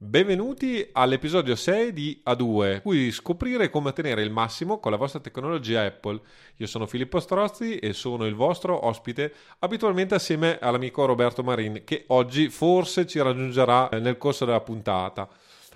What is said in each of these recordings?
Benvenuti all'episodio 6 di A2, cui scoprire come ottenere il massimo con la vostra tecnologia Apple. Io sono Filippo Strozzi e sono il vostro ospite, abitualmente assieme all'amico Roberto Marin, che oggi forse ci raggiungerà nel corso della puntata.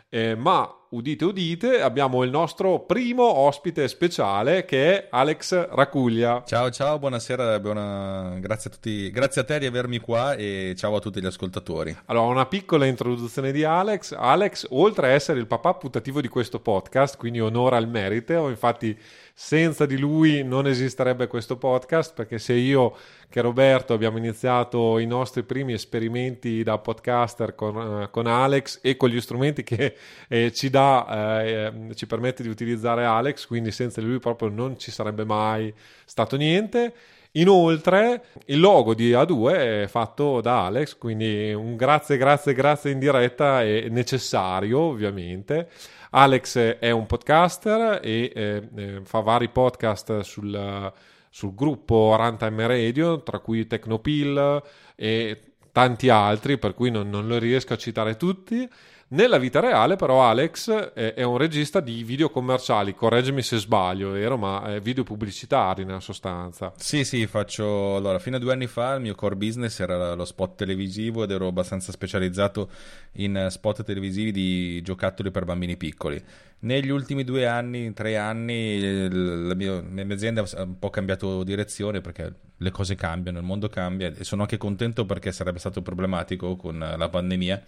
Eh, ma udite udite, abbiamo il nostro primo ospite speciale che è Alex Racuglia. Ciao ciao, buonasera, buona... grazie a tutti, grazie a te di avermi qua e ciao a tutti gli ascoltatori. Allora, una piccola introduzione di Alex. Alex, oltre a essere il papà putativo di questo podcast, quindi onora al merito, infatti senza di lui non esisterebbe questo podcast perché se io che Roberto abbiamo iniziato i nostri primi esperimenti da podcaster con, uh, con Alex e con gli strumenti che eh, ci dà, eh, ci permette di utilizzare Alex, quindi senza lui proprio non ci sarebbe mai stato niente. Inoltre il logo di A2 è fatto da Alex, quindi un grazie, grazie, grazie in diretta è necessario ovviamente. Alex è un podcaster e eh, eh, fa vari podcast sul, sul gruppo Runtime Radio, tra cui Tecnopill e tanti altri, per cui non, non lo riesco a citare tutti. Nella vita reale, però, Alex è, un regista di video commerciali. Correggimi se sbaglio, vero? Ma video pubblicitari nella sostanza. Sì, sì, faccio. Allora, fino a due anni fa il mio core business era lo spot televisivo ed ero abbastanza specializzato in spot televisivi di giocattoli per bambini piccoli. Negli ultimi due anni, tre anni, la mia, la mia azienda ha un po' cambiato direzione perché le cose cambiano, il mondo cambia e sono anche contento perché sarebbe stato problematico con la pandemia.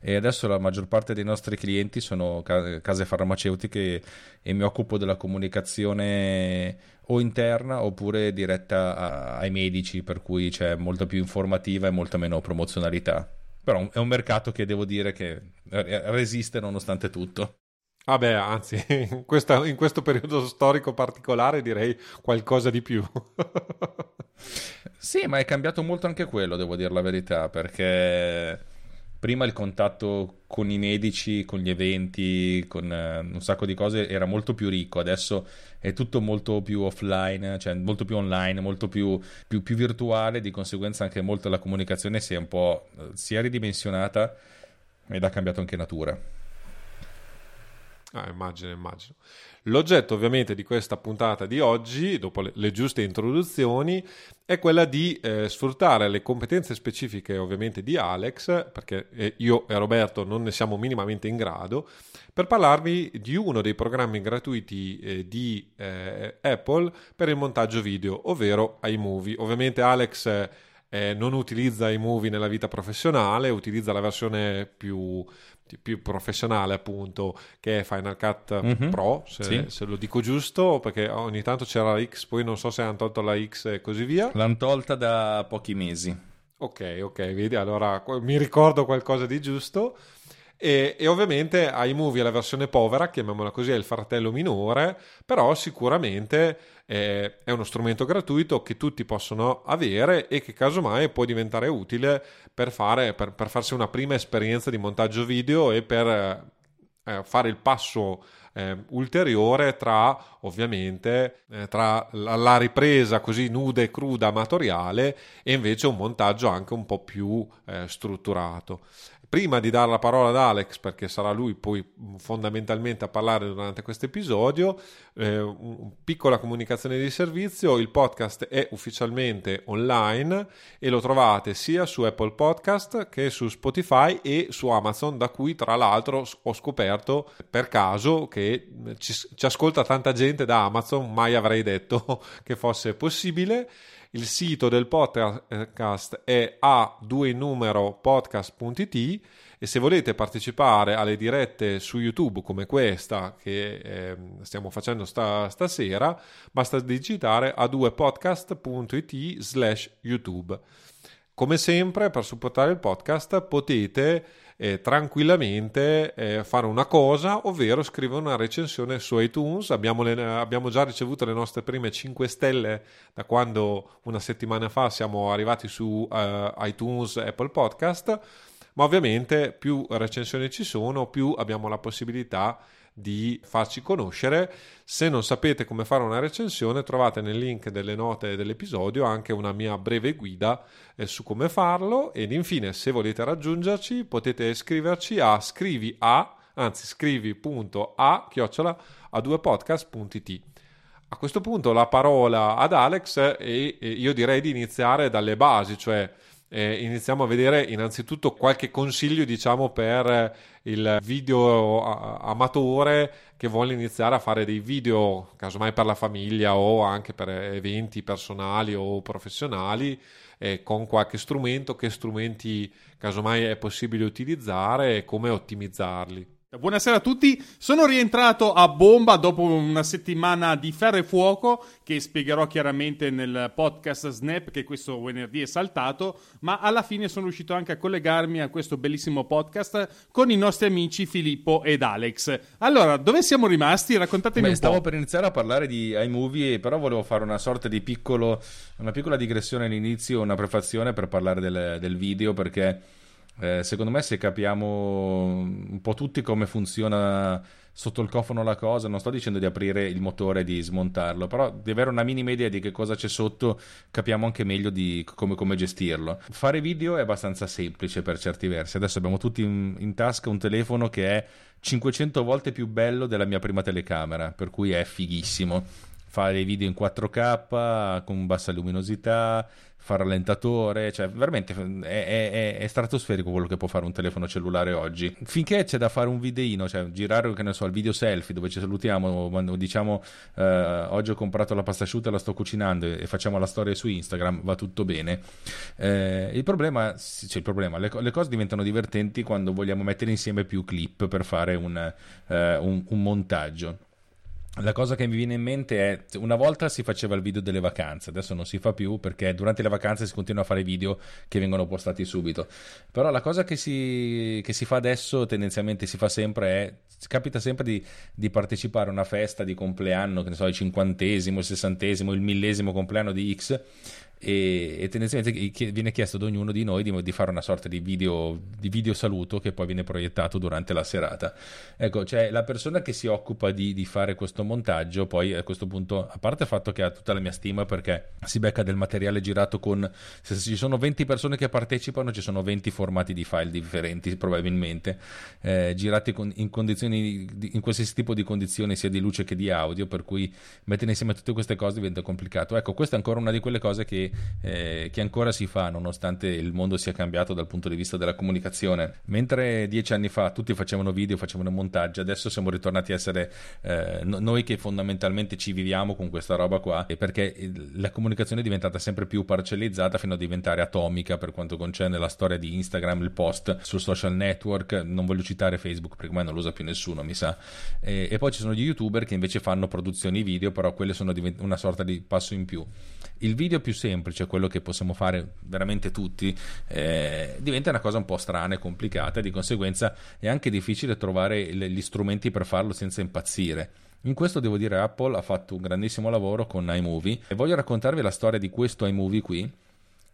E adesso la maggior parte dei nostri clienti sono case farmaceutiche e mi occupo della comunicazione o interna oppure diretta ai medici per cui c'è molta più informativa e molta meno promozionalità. Però è un mercato che devo dire che resiste nonostante tutto Ah anzi, in, questa, in, questo periodo storico particolare direi qualcosa di più. sì, ma è cambiato molto anche quello, devo dire la verità, perché prima il contatto con i medici, con gli eventi, con uh, un sacco di cose era molto più ricco, adesso è tutto molto più offline, cioè molto più online, molto più, più, più virtuale, di conseguenza anche molto la comunicazione si è un po' si è ridimensionata ed ha cambiato anche natura. Ah, immagino, immagino. L'oggetto ovviamente di questa puntata di oggi, dopo le, le giuste introduzioni, è quella di eh, sfruttare le competenze specifiche ovviamente di Alex, perché eh, io e Roberto non ne siamo minimamente in grado, per parlarvi di uno dei programmi gratuiti eh, di eh, Apple per il montaggio video, ovvero iMovie. Ovviamente Alex eh, non utilizza iMovie nella vita professionale, utilizza la versione più più professionale appunto che è Final Cut mm-hmm. Pro se, sì. se, lo dico giusto perché ogni tanto c'era la X poi non so se hanno tolto la X e così via l'hanno tolta da pochi mesi ok ok vedi allora mi ricordo qualcosa di giusto e, e, ovviamente iMovie è la versione povera, chiamiamola così, è il fratello minore, però sicuramente è, è uno strumento gratuito che tutti possono avere e che casomai può diventare utile per, fare, per, per farsi una prima esperienza di montaggio video e per eh, fare il passo eh, ulteriore tra ovviamente eh, tra la, la, ripresa così nuda e cruda amatoriale e invece un montaggio anche un po' più eh, strutturato prima di dare la parola ad Alex, perché sarà lui poi fondamentalmente a parlare durante questo episodio, eh, piccola comunicazione di servizio, il podcast è ufficialmente online e lo trovate sia su Apple Podcast che su Spotify e su Amazon, da cui tra l'altro ho scoperto per caso che ci, ci ascolta tanta gente da Amazon, mai avrei detto che fosse possibile. Il sito del podcast è a 2 numero podcast.it e se volete partecipare alle dirette su YouTube come questa che eh, stiamo facendo sta, stasera, basta digitare a 2podcast.it slash YouTube. Come sempre, per supportare il podcast potete eh, tranquillamente eh, fare una cosa, ovvero scrivere una recensione su iTunes. Abbiamo, le, abbiamo, già ricevuto le nostre prime 5 stelle da quando una settimana fa siamo arrivati su uh, iTunes Apple Podcast, ma ovviamente più recensioni ci sono, più abbiamo la possibilità di farci conoscere. Se non sapete come fare una recensione, trovate nel link delle note dell'episodio anche una mia breve guida eh, su come farlo. Ed infine, se volete raggiungerci, potete scriverci a scrivi a, anzi scrivi.a chiocciola a 2podcast.it. A questo punto la parola ad Alex e io direi di iniziare dalle basi, cioè eh, iniziamo a vedere innanzitutto qualche consiglio diciamo per il video amatore che vuole iniziare a fare dei video casomai per la famiglia o anche per eventi personali o professionali eh, con qualche strumento che strumenti casomai è possibile utilizzare e come ottimizzarli Buonasera a tutti, sono rientrato a bomba dopo una settimana di ferro e fuoco che spiegherò chiaramente nel podcast Snap che questo venerdì è saltato, ma alla fine sono riuscito anche a collegarmi a questo bellissimo podcast con i nostri amici Filippo ed Alex. Allora, dove siamo rimasti? Raccontatemi Beh, un stavo po'. per iniziare a parlare di iMovie, però volevo fare una sorta di piccolo, una piccola digressione all'inizio, una prefazione per parlare del, del video perché eh, secondo me se capiamo un po' tutti come funziona sotto il cofano la cosa, non sto dicendo di aprire il motore e di smontarlo, però di avere una minima idea di che cosa c'è sotto capiamo anche meglio di come, come gestirlo. Fare video è abbastanza semplice per certi versi, adesso abbiamo tutti in, in tasca un telefono che è 500 volte più bello della mia prima telecamera, per cui è fighissimo fare video in 4K con bassa luminosità, fa rallentatore, cioè veramente è, è, è, stratosferico quello che può fare un telefono cellulare oggi. Finché c'è da fare un videino, cioè girare, che ne so, il video selfie dove ci salutiamo, diciamo eh, oggi ho comprato la pasta asciutta e la sto cucinando e facciamo la storia su Instagram, va tutto bene. Eh, il problema, cioè il problema le, le, cose diventano divertenti quando vogliamo mettere insieme più clip per fare un, eh, un, un montaggio la cosa che mi viene in mente è una volta si faceva il video delle vacanze, adesso non si fa più perché durante le vacanze si continua a fare video che vengono postati subito. Però la cosa che si, che si fa adesso, tendenzialmente si fa sempre, è capita sempre di, di, partecipare a una festa di compleanno, che ne so, il cinquantesimo, il sessantesimo, il millesimo compleanno di X e, e, tendenzialmente viene chiesto ad ognuno di noi di, di fare una sorta di video, di video, saluto che poi viene proiettato durante la serata. Ecco, cioè la persona che si occupa di, di, fare questo montaggio, poi a questo punto, a parte il fatto che ha tutta la mia stima perché si becca del materiale girato con, se ci sono 20 persone che partecipano, ci sono 20 formati di file differenti probabilmente, eh, girati con, in condizioni, in qualsiasi tipo di condizioni sia di luce che di audio, per cui mettere insieme tutte queste cose diventa complicato. Ecco, questa è ancora una di quelle cose che eh, che ancora si fa nonostante il mondo sia cambiato dal punto di vista della comunicazione. Mentre dieci anni fa tutti facevano video, facevano montaggi, adesso siamo ritornati a essere eh, noi che fondamentalmente ci viviamo con questa roba qua, perché la comunicazione è diventata sempre più parcellizzata fino a diventare atomica per quanto concerne la storia di Instagram, il post sul social network, non voglio citare Facebook perché ormai non lo usa più nessuno, mi sa. E, e poi ci sono gli youtuber che invece fanno produzioni video, però quelle sono divent- una sorta di passo in più. Il video più semplice, quello che possiamo fare veramente tutti, eh, diventa una cosa un po' strana e complicata di conseguenza è anche difficile trovare gli strumenti per farlo senza impazzire. In questo devo dire Apple ha fatto un grandissimo lavoro con iMovie e voglio raccontarvi la storia di questo iMovie qui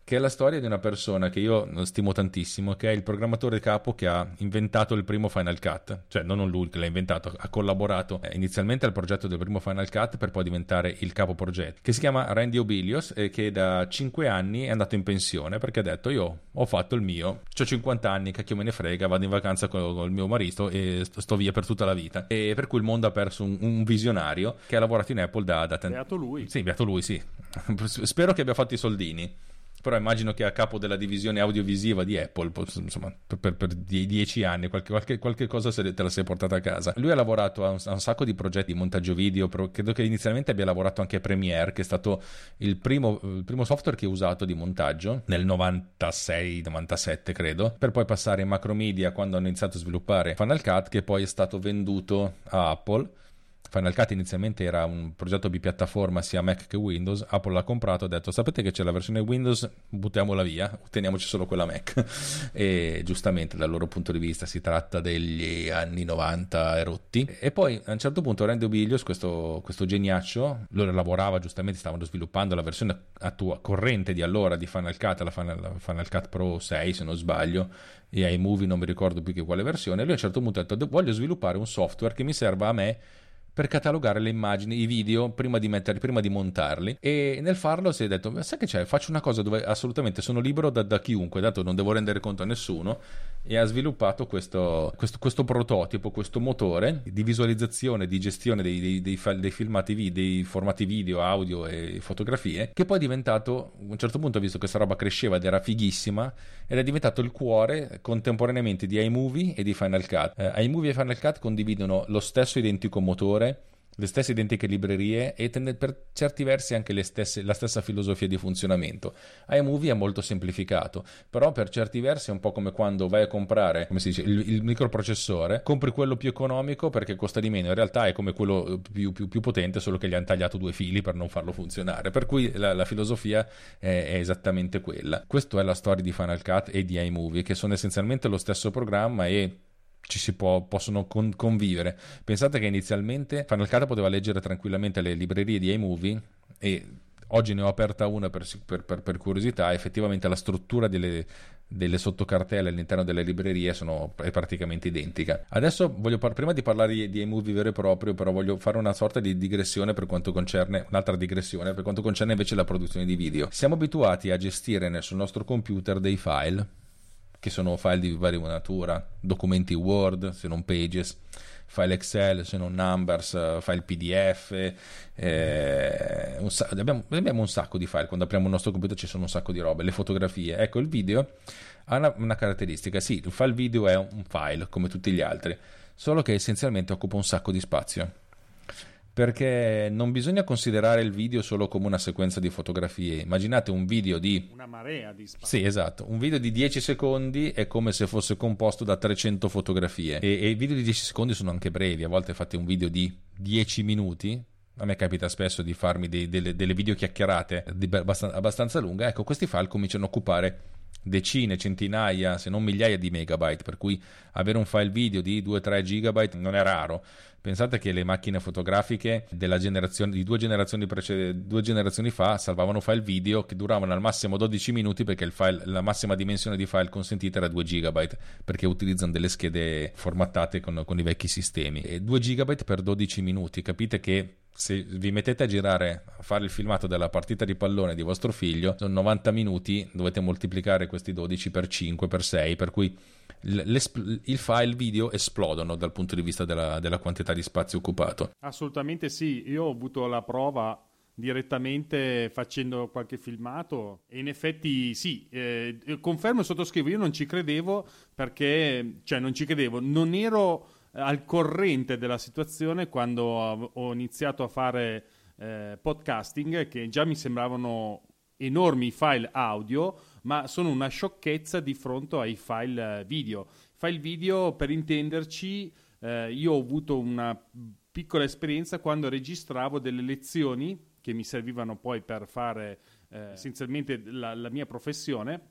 che è la storia di una persona che io stimo tantissimo, che è il programmatore capo che ha inventato il primo Final Cut, cioè non lui che l'ha inventato, ha collaborato eh, inizialmente al progetto del primo Final Cut per poi diventare il capo progetto, che si chiama Randy Obilios e che da 5 anni è andato in pensione perché ha detto io ho fatto il mio, ho 50 anni, cacchio me ne frega, vado in vacanza con, con il mio marito e sto via per tutta la vita. E per cui il mondo ha perso un, un visionario che ha lavorato in Apple da, da tanti... Beato lui. Sì, beato lui, sì. Spero che abbia fatto i soldini però immagino che a capo della divisione audiovisiva di Apple, insomma, per, per, dieci anni, qualche, qualche, qualche, cosa te la sei portata a casa. Lui ha lavorato a un, a un, sacco di progetti di montaggio video, credo che inizialmente abbia lavorato anche a Premiere, che è stato il primo, il primo software che ho usato di montaggio, nel 96-97 credo, per poi passare in Macromedia quando hanno iniziato a sviluppare Final Cut, che poi è stato venduto a Apple Final Cut inizialmente era un progetto bipiattaforma sia Mac che Windows, Apple l'ha comprato e ha detto sapete che c'è la versione Windows, buttiamola via, teniamoci solo quella Mac. e giustamente dal loro punto di vista si tratta degli anni 90 rotti. E poi a un certo punto Randy Obilius, questo, questo geniaccio, lo lavorava giustamente, stavano sviluppando la versione attua, corrente di allora di Final Cut, la Final, Final Cut Pro 6 se non sbaglio, e ai movie non mi ricordo più che quale versione. Lui a un certo punto ha detto voglio sviluppare un software che mi serva a me per catalogare le immagini, i video prima di, metterli, prima di montarli. E nel farlo si è detto sai che c'è? Faccio una cosa dove assolutamente sono libero da, da chiunque dato non devo rendere conto a nessuno. E ha sviluppato questo, questo, questo prototipo questo motore di visualizzazione di gestione dei, dei, dei, dei filmati dei formati video audio e fotografie che poi è diventato a un certo punto visto che questa roba cresceva ed era fighissima ed è diventato il cuore contemporaneamente di iMovie e di Final Cut. Eh, iMovie e Final Cut condividono lo stesso identico motore le stesse identiche librerie e per certi versi anche stesse, la stessa filosofia di funzionamento. iMovie è molto semplificato, però per certi versi è un po' come quando vai a comprare, dice, il, il microprocessore, compri quello più economico perché costa di meno, in realtà è come quello più, più, più potente, solo che gli hanno tagliato due fili per non farlo funzionare, per cui la, la filosofia è, è, esattamente quella. Questa è la storia di Final Cut e di iMovie, che sono essenzialmente lo stesso programma e ci si può, possono con, convivere. Pensate che inizialmente Final Cut poteva leggere tranquillamente le librerie di iMovie e oggi ne ho aperta una per, per, per, per curiosità, effettivamente la struttura delle, delle sottocartelle all'interno delle librerie sono, è praticamente identica. Adesso voglio par- prima di parlare di, iMovie vero e proprio, però voglio fare una sorta di digressione per quanto concerne un'altra digressione per quanto concerne invece la produzione di video. Siamo abituati a gestire sul nostro computer dei file che sono file di varia natura, documenti Word, se non Pages, file Excel, se non Numbers, file PDF. Eh, un sa- abbiamo, abbiamo, un sacco di file. Quando apriamo il nostro computer ci sono un sacco di robe. Le fotografie. Ecco, il video ha una, una caratteristica. Sì, il file video è un file come tutti gli altri, solo che essenzialmente occupa un sacco di spazio perché non bisogna considerare il video solo come una sequenza di fotografie. Immaginate un video di una marea di spazio. Sì, esatto. Un video di 10 secondi è come se fosse composto da 300 fotografie e, e i video di 10 secondi sono anche brevi, a volte fate un video di 10 minuti a me capita spesso di farmi dei, delle, delle video chiacchierate abbastanza, abbastanza lunghe. Ecco, questi file cominciano a occupare decine, centinaia, se non migliaia di megabyte, per cui avere un file video di 2-3 gigabyte non è raro. Pensate che le macchine fotografiche di due generazioni, preced- due generazioni fa salvavano file video che duravano al massimo 12 minuti perché file, la massima dimensione di file consentita era 2 gigabyte perché utilizzano delle schede formattate con, con i vecchi sistemi. E 2 gigabyte per 12 minuti, capite che se vi mettete a girare a fare il filmato della partita di pallone di vostro figlio sono 90 minuti dovete moltiplicare questi 12 per 5 per 6 per cui il file video esplodono dal punto di vista della, della quantità di spazio occupato. Assolutamente sì. Io ho avuto la prova direttamente facendo qualche filmato e in effetti sì, eh, confermo e sottoscrivo, io non ci credevo perché, cioè non ci credevo, non ero al corrente della situazione quando ho iniziato a fare eh, podcasting che già mi sembravano enormi file audio, ma sono una sciocchezza di fronte ai file video. File video, per intenderci, eh, io ho avuto una piccola esperienza quando registravo delle lezioni che mi servivano poi per fare eh, essenzialmente la, la mia professione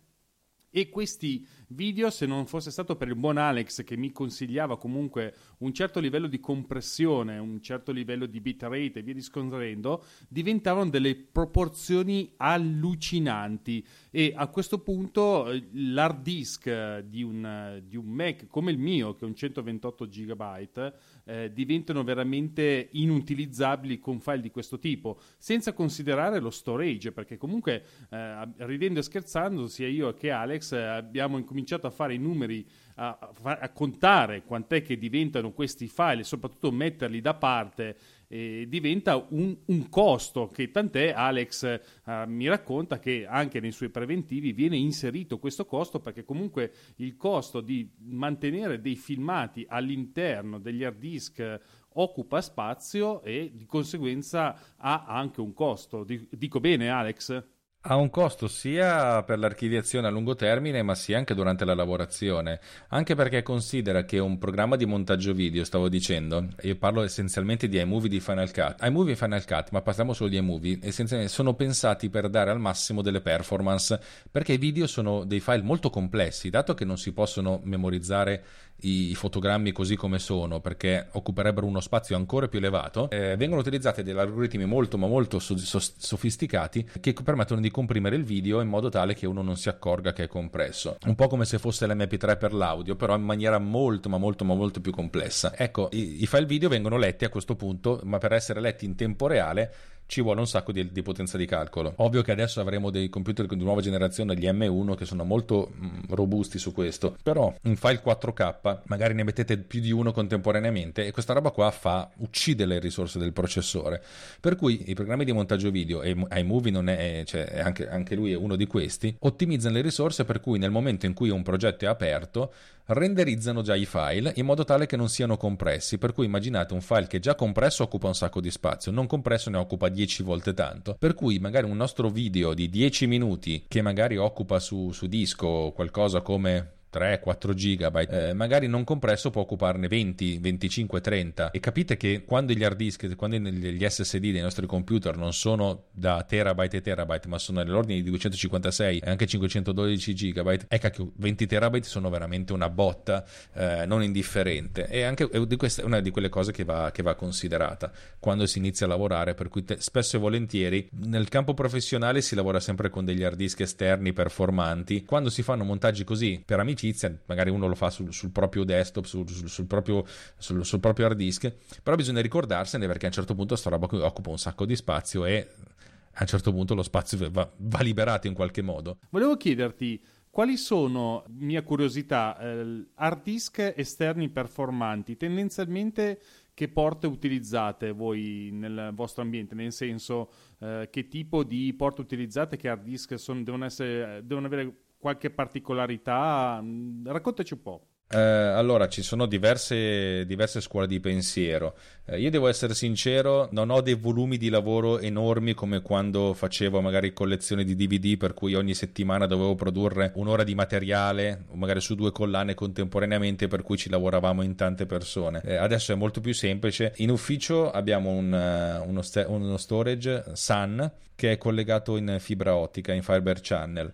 e questi video, se non fosse stato per il buon Alex che mi consigliava comunque un certo livello di compressione, un certo livello di bitrate e via discorrendo, diventavano delle proporzioni allucinanti. E a questo punto eh, l'hard disk di un, di un Mac come il mio, che è un 128 GB, eh, diventano veramente inutilizzabili con file di questo tipo, senza considerare lo storage, perché comunque eh, ridendo e scherzando, sia io che Alex eh, abbiamo incominciato a fare i numeri, a, a contare quant'è che diventano questi file e soprattutto metterli da parte eh, diventa un, un, costo che tant'è Alex eh, mi racconta che anche nei suoi preventivi viene inserito questo costo perché comunque il costo di mantenere dei filmati all'interno degli hard disk occupa spazio e di conseguenza ha anche un costo. Dico bene Alex? Ha un costo sia per l'archiviazione a lungo termine, ma sia anche durante la lavorazione. Anche perché considera che un programma di montaggio video, stavo dicendo, io parlo essenzialmente di iMovie di Final Cut. iMovie e Final Cut, ma parliamo solo di iMovie, essenzialmente sono pensati per dare al massimo delle performance, perché i video sono dei file molto complessi, dato che non si possono memorizzare i fotogrammi così come sono, perché occuperebbero uno spazio ancora più elevato, eh, vengono utilizzati degli algoritmi molto ma molto so- so- sofisticati che permettono di comprimere il video in modo tale che uno non si accorga che è compresso. Un po' come se fosse l'MP3 per l'audio, però in maniera molto ma molto ma molto più complessa. Ecco, i, i file video vengono letti a questo punto, ma per essere letti in tempo reale ci vuole un sacco di, di, potenza di calcolo. Ovvio che adesso avremo dei computer di nuova generazione, gli M1, che sono molto mh, robusti su questo, però un file 4K magari ne mettete più di uno contemporaneamente e questa roba qua fa, uccide le risorse del processore. Per cui i programmi di montaggio video, e iMovie non è, cioè anche, anche lui è uno di questi, ottimizzano le risorse per cui nel momento in cui un progetto è aperto, renderizzano già i file in modo tale che non siano compressi. Per cui immaginate un file che già compresso occupa un sacco di spazio, non compresso ne occupa 10 volte tanto. Per cui magari un nostro video di 10 minuti che magari occupa su, su disco qualcosa come 3-4 gigabyte, eh, magari non compresso può occuparne 20, 25, 30 e capite che quando gli hard disk, quando gli SSD dei nostri computer non sono da terabyte e terabyte ma sono nell'ordine di 256 e anche 512 gigabyte, ecco che 20 terabyte sono veramente una botta eh, non indifferente. E anche è una di quelle cose che va, che va considerata quando si inizia a lavorare per cui te, spesso e volentieri nel campo professionale si lavora sempre con degli hard disk esterni performanti. Quando si fanno montaggi così per amici amicizia, magari uno lo fa sul, sul proprio desktop, sul, sul, proprio, sul, proprio hard disk, però bisogna ricordarsene perché a un certo punto sta roba occupa un sacco di spazio e a un certo punto lo spazio va, va liberato in qualche modo. Volevo chiederti quali sono, mia curiosità, eh, hard disk esterni performanti, tendenzialmente che porte utilizzate voi nel vostro ambiente? Nel senso, eh, che tipo di porte utilizzate, che hard disk sono, devono, essere, devono avere qualche particolarità? Mm, raccontaci un po'. Eh, allora, ci sono diverse, diverse scuole di pensiero. Eh, io devo essere sincero, non ho dei volumi di lavoro enormi come quando facevo magari collezioni di DVD, per cui ogni settimana dovevo produrre un'ora di materiale, magari su due collane contemporaneamente, per cui ci lavoravamo in tante persone. Eh, adesso è molto più semplice. In ufficio abbiamo un, uh, uno, st- uno storage SAN che è collegato in fibra ottica, in Fiber Channel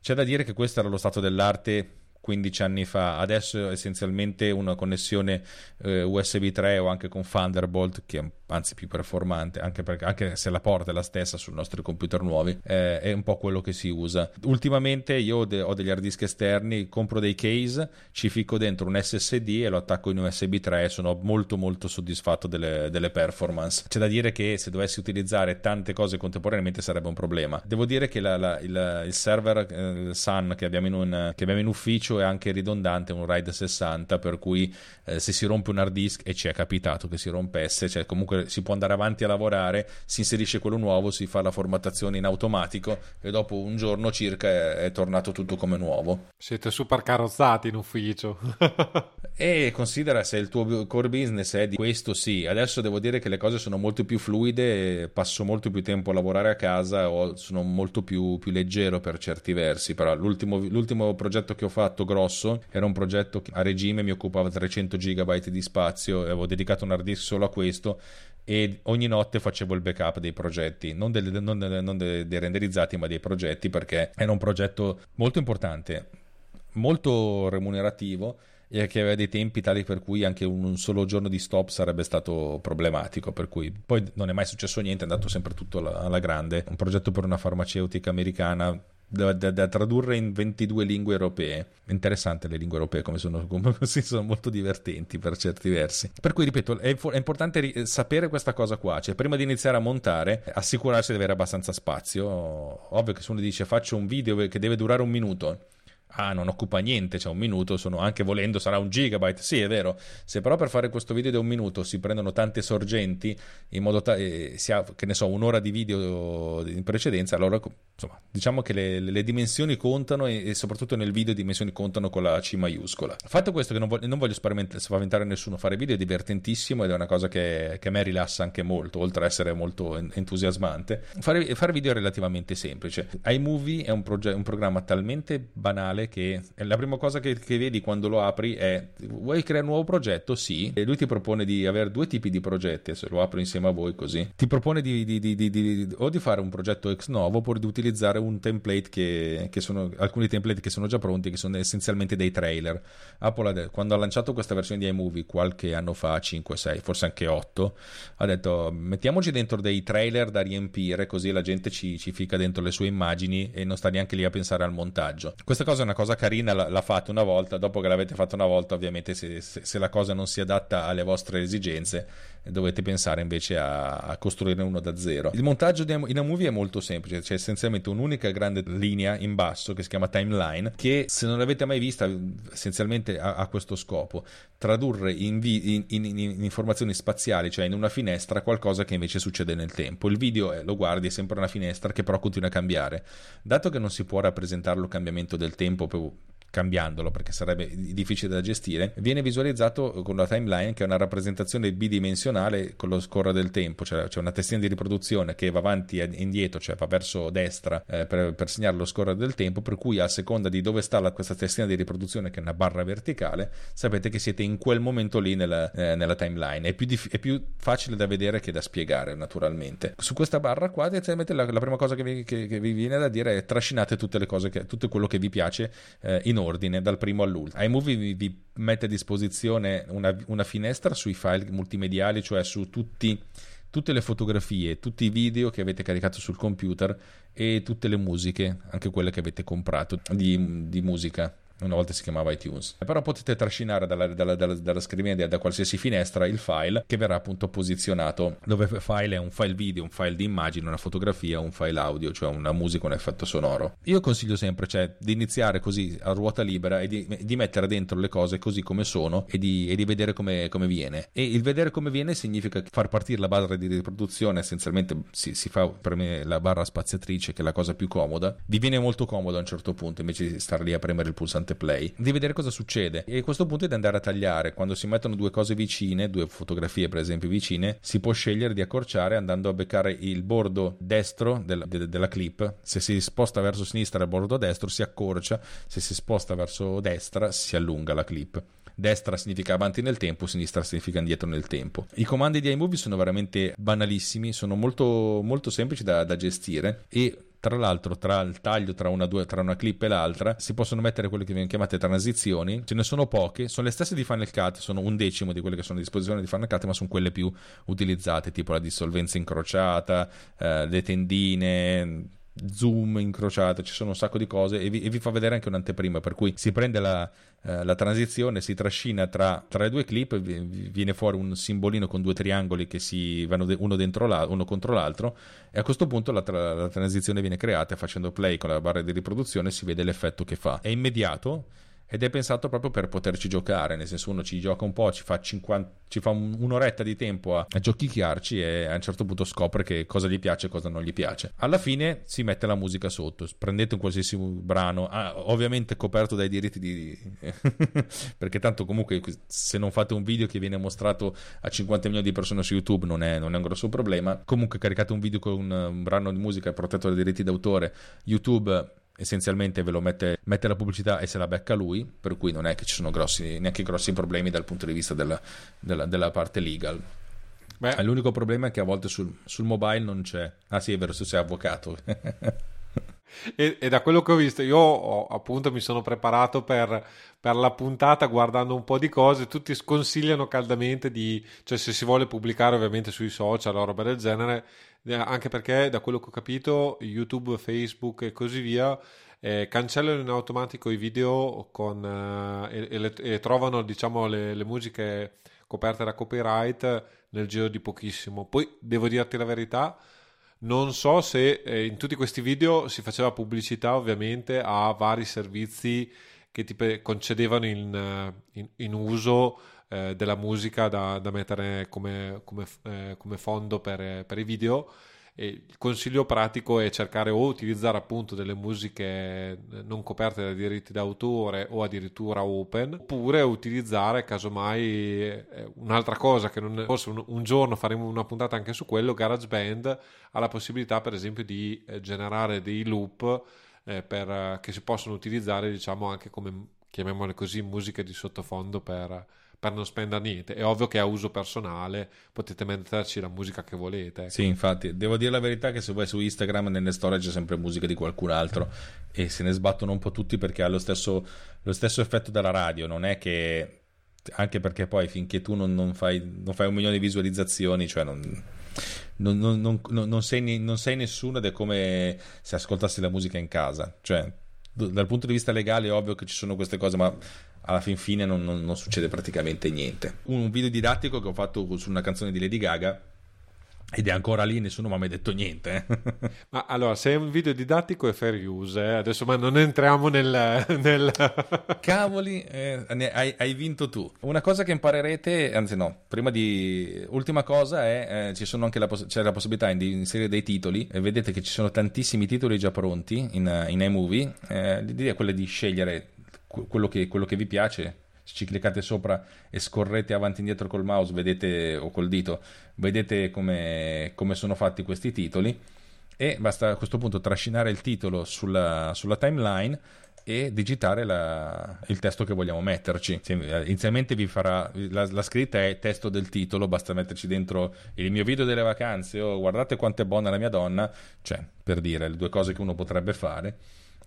c'è da dire che questo era lo stato dell'arte 15 anni fa, adesso essenzialmente una connessione eh, USB 3 o anche con Thunderbolt che è anzi più performante, anche, perché, anche se la porta è la stessa sui nostri computer nuovi, eh, è un po' quello che si usa. Ultimamente io de- ho degli hard disk esterni, compro dei case, ci ficco dentro un SSD e lo attacco in USB 3 e sono molto molto soddisfatto delle, delle performance. C'è da dire che se dovessi utilizzare tante cose contemporaneamente sarebbe un problema. Devo dire che la, la, il, il, server eh, Sun che abbiamo, un, che abbiamo, in ufficio è anche ridondante, un RAID 60, per cui eh, se si rompe un hard disk e ci è capitato che si rompesse, cioè comunque si può andare avanti a lavorare, si inserisce quello nuovo, si fa la formattazione in automatico e dopo un giorno circa è, è tornato tutto come nuovo. Siete super carrozzati in ufficio. e considera se il tuo core business è di questo, sì. Adesso devo dire che le cose sono molto più fluide, passo molto più tempo a lavorare a casa, o sono molto più, più leggero per certi versi. Però l'ultimo, l'ultimo progetto che ho fatto grosso era un progetto che a regime mi occupava 300 GB di spazio e avevo dedicato un hard disk solo a questo e ogni notte facevo il backup dei progetti, non, delle, non, non dei, dei renderizzati, ma dei progetti, perché era un progetto molto importante, molto remunerativo e che aveva dei tempi tali per cui anche un solo giorno di stop sarebbe stato problematico per cui poi non è mai successo niente è andato sempre tutto alla, alla grande. Un progetto per una farmaceutica americana da, da, da, tradurre in 22 lingue europee. Interessante le lingue europee come sono, come sono molto divertenti per certi versi. Per cui, ripeto, è, è importante ri- sapere questa cosa qua, cioè prima di iniziare a montare, assicurarsi di avere abbastanza spazio. Ovvio che se uno dice faccio un video che deve durare un minuto, ah non occupa niente, cioè un minuto, sono, anche volendo sarà un gigabyte, sì è vero, se però per fare questo video di un minuto si prendono tante sorgenti in modo tale, eh, che ne so, un'ora di video in precedenza, allora insomma diciamo che le, le dimensioni contano e, e, soprattutto nel video dimensioni contano con la C maiuscola. Fatto questo che non voglio, non voglio spaventare nessuno, fare video è divertentissimo ed è una cosa che, che a me rilassa anche molto, oltre ad essere molto entusiasmante. Fare, fare video è relativamente semplice. iMovie è un, proge- un programma talmente banale che la prima cosa che, che, vedi quando lo apri è vuoi creare un nuovo progetto? Sì. E lui ti propone di avere due tipi di progetti, se lo apro insieme a voi così. Ti propone di, di, di, o di fare un progetto ex novo oppure di utilizzare un template che, che, sono alcuni template che sono già pronti, che sono essenzialmente dei trailer. Apple quando ha lanciato questa versione di iMovie qualche anno fa, 5, 6, forse anche 8, ha detto mettiamoci dentro dei trailer da riempire così la gente ci, ci fica dentro le sue immagini e non sta neanche lì a pensare al montaggio. Questa cosa una cosa carina, l'ha fatto una volta, dopo che l'avete fatto una volta ovviamente se, se, se la cosa non si adatta alle vostre esigenze dovete pensare invece a, a costruire uno da zero. Il montaggio di, in Amovie è molto semplice, c'è essenzialmente un'unica grande linea in basso che si chiama timeline, che se non l'avete mai vista essenzialmente ha, ha questo scopo, tradurre in, vi, in, in, in, informazioni spaziali, cioè in una finestra, qualcosa che invece succede nel tempo. Il video è, lo guardi, è sempre una finestra che però continua a cambiare. Dato che non si può rappresentarlo il cambiamento del tempo cambiandolo perché sarebbe difficile da gestire, viene visualizzato con la timeline che è una rappresentazione bidimensionale con lo scorrere del tempo, cioè c'è una testina di riproduzione che va avanti e indietro, cioè va verso destra eh, per, per, segnare lo scorrere del tempo, per cui a seconda di dove sta la, questa testina di riproduzione che è una barra verticale, sapete che siete in quel momento lì nella, eh, nella timeline. È più, dif- è più, facile da vedere che da spiegare naturalmente. Su questa barra qua, la, la prima cosa che vi, che, che vi, viene da dire è trascinate tutte le cose, che, tutto quello che vi piace eh, in ordine dal primo all'ultimo. iMovie vi, vi mette a disposizione una, una, finestra sui file multimediali, cioè su tutti, tutte le fotografie, tutti i video che avete caricato sul computer e tutte le musiche, anche quelle che avete comprato di, di musica una volta si chiamava iTunes. Però potete trascinare dalla, dalla, dalla, dalla scrivania da qualsiasi finestra il file che verrà appunto posizionato dove file è un file video, un file di immagine, una fotografia, un file audio, cioè una musica, un effetto sonoro. Io consiglio sempre cioè, di iniziare così a ruota libera e di, di mettere dentro le cose così come sono e di, e di vedere come, come, viene. E il vedere come viene significa far partire la barra di riproduzione, essenzialmente si, si fa per me la barra spaziatrice che è la cosa più comoda. Vi viene molto comodo a un certo punto invece di star lì a premere il pulsante play, di vedere cosa succede. E a questo punto è di andare a tagliare. Quando si mettono due cose vicine, due fotografie per esempio vicine, si può scegliere di accorciare andando a beccare il bordo destro del, de, della clip. Se si sposta verso sinistra il bordo destro si accorcia, se si sposta verso destra si allunga la clip destra significa avanti nel tempo, sinistra significa indietro nel tempo. I comandi di iMovie sono veramente banalissimi, sono molto, molto semplici da, da gestire e tra l'altro, tra il taglio tra una, due, tra una, clip e l'altra, si possono mettere quelle che vengono chiamate transizioni. Ce ne sono poche, sono le stesse di Final Cut, sono un decimo di quelle che sono a disposizione di Final Cut, ma sono quelle più utilizzate, tipo la dissolvenza incrociata, eh, le tendine, zoom incrociate, ci sono un sacco di cose e vi, e vi fa vedere anche un'anteprima, per cui si prende la, eh, la transizione, si trascina tra, tra, le due clip, viene fuori un simbolino con due triangoli che si vanno de- uno, uno contro l'altro e a questo punto la, la transizione viene creata facendo play con la barra di riproduzione si vede l'effetto che fa. È immediato ed è pensato proprio per poterci giocare, nel senso uno ci gioca un po', ci fa, 50, ci fa un'oretta di tempo a, a giochicchiarci e a un certo punto scopre che cosa gli piace e cosa non gli piace. Alla fine si mette la musica sotto, prendete un qualsiasi brano, ah, ovviamente coperto dai diritti di... perché tanto comunque se non fate un video che viene mostrato a 50 milioni di persone su YouTube non è, non è un grosso problema, comunque caricate un video con un, un brano di musica protetto dai diritti d'autore, YouTube essenzialmente ve lo mette, mette, la pubblicità e se la becca lui, per cui non è che ci sono grossi, neanche grossi problemi dal punto di vista della, della, della parte legal. Beh. L'unico problema è che a volte sul, sul, mobile non c'è. Ah sì, è vero, se sei avvocato. e, e, da quello che ho visto, io ho, appunto mi sono preparato per, per, la puntata guardando un po' di cose. Tutti sconsigliano caldamente di, cioè se si vuole pubblicare ovviamente sui social o roba del genere, anche perché da quello che ho capito YouTube, Facebook e così via eh, cancellano in automatico i video con, eh, e, le, e, trovano diciamo le, le, musiche coperte da copyright nel giro di pochissimo. Poi devo dirti la verità, Non so se eh, in tutti questi video si faceva pubblicità ovviamente a vari servizi che ti concedevano in, eh, in, in uso eh, della musica da, da mettere come, come, eh, come fondo per, per, i video. E il consiglio pratico è cercare o utilizzare appunto delle musiche non coperte da diritti d'autore o addirittura open, oppure utilizzare casomai eh, un'altra cosa che non, forse un, un, giorno faremo una puntata anche su quello, GarageBand ha la possibilità per esempio di eh, generare dei loop eh, per, che si possono utilizzare diciamo anche come chiamiamole così musiche di sottofondo per per non spendere niente. È ovvio che a uso personale potete metterci la musica che volete. Sì, infatti, devo dire la verità che se vai su Instagram nelle storie c'è sempre musica di qualcun altro e se ne sbattono un po' tutti perché ha lo stesso, lo stesso effetto della radio, non è che... Anche perché poi finché tu non, non, fai, non fai, un milione di visualizzazioni, cioè non, non sei, non sei nessuno ed è come se ascoltassi la musica in casa. Cioè, dal punto di vista legale è ovvio che ci sono queste cose, ma alla fin fine non, non, non succede praticamente niente. Un video didattico che ho fatto su una canzone di Lady Gaga ed è ancora lì, nessuno mi ha mai detto niente. Eh. ma allora, se è un video didattico è fair use, eh? adesso ma non entriamo nel... nel... Cavoli, eh, hai, hai, vinto tu. Una cosa che imparerete, anzi no, prima di... Ultima cosa è, eh, ci sono anche la, poss- c'è la possibilità di inserire dei titoli, e vedete che ci sono tantissimi titoli già pronti in, in iMovie, eh, l'idea è quella di scegliere quello che, quello che vi piace. Se ci cliccate sopra e scorrete avanti e indietro col mouse vedete, o col dito, vedete come, come, sono fatti questi titoli. E basta a questo punto trascinare il titolo sulla, sulla timeline e digitare la, il testo che vogliamo metterci. Inizialmente vi farà la, la, scritta è testo del titolo, basta metterci dentro il mio video delle vacanze o guardate quanto è buona la mia donna, cioè per dire le due cose che uno potrebbe fare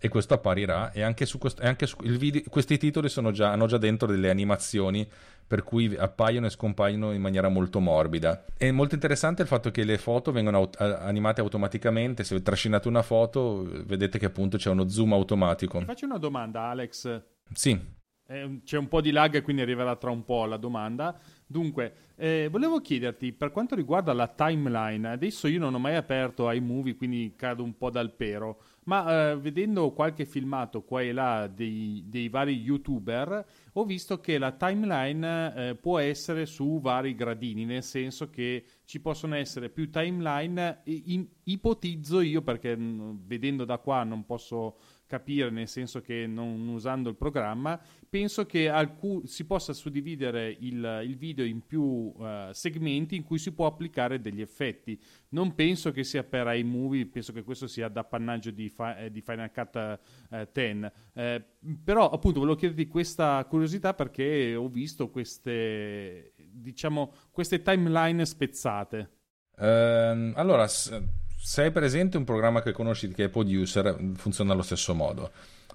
e questo apparirà e anche su, questo, anche su video, questi titoli già, hanno già dentro delle animazioni per cui appaiono e scompaiono in maniera molto morbida. È molto interessante il fatto che le foto vengono aut- animate automaticamente, se trascinate una foto vedete che appunto c'è uno zoom automatico. Ti faccio una domanda Alex. Sì. Eh, c'è un po' di lag quindi arriverà tra un po' la domanda. Dunque, eh, volevo chiederti per quanto riguarda la timeline, adesso io non ho mai aperto iMovie quindi cado un po' dal pero ma eh, vedendo qualche filmato qua e là dei, dei vari youtuber ho visto che la timeline eh, può essere su vari gradini nel senso che ci possono essere più timeline in, ipotizzo io perché mh, vedendo da qua non posso capire, nel senso che non usando il programma, penso che alcun, si possa suddividere il, il video in più uh, segmenti in cui si può applicare degli effetti. Non penso che sia per iMovie, penso che questo sia d'appannaggio di, fa, eh, di Final Cut uh, 10. Eh, però appunto volevo chiederti questa curiosità perché ho visto queste, diciamo, queste timeline spezzate. Uh, allora, se hai presente un programma che conosci che è Producer, funziona allo stesso modo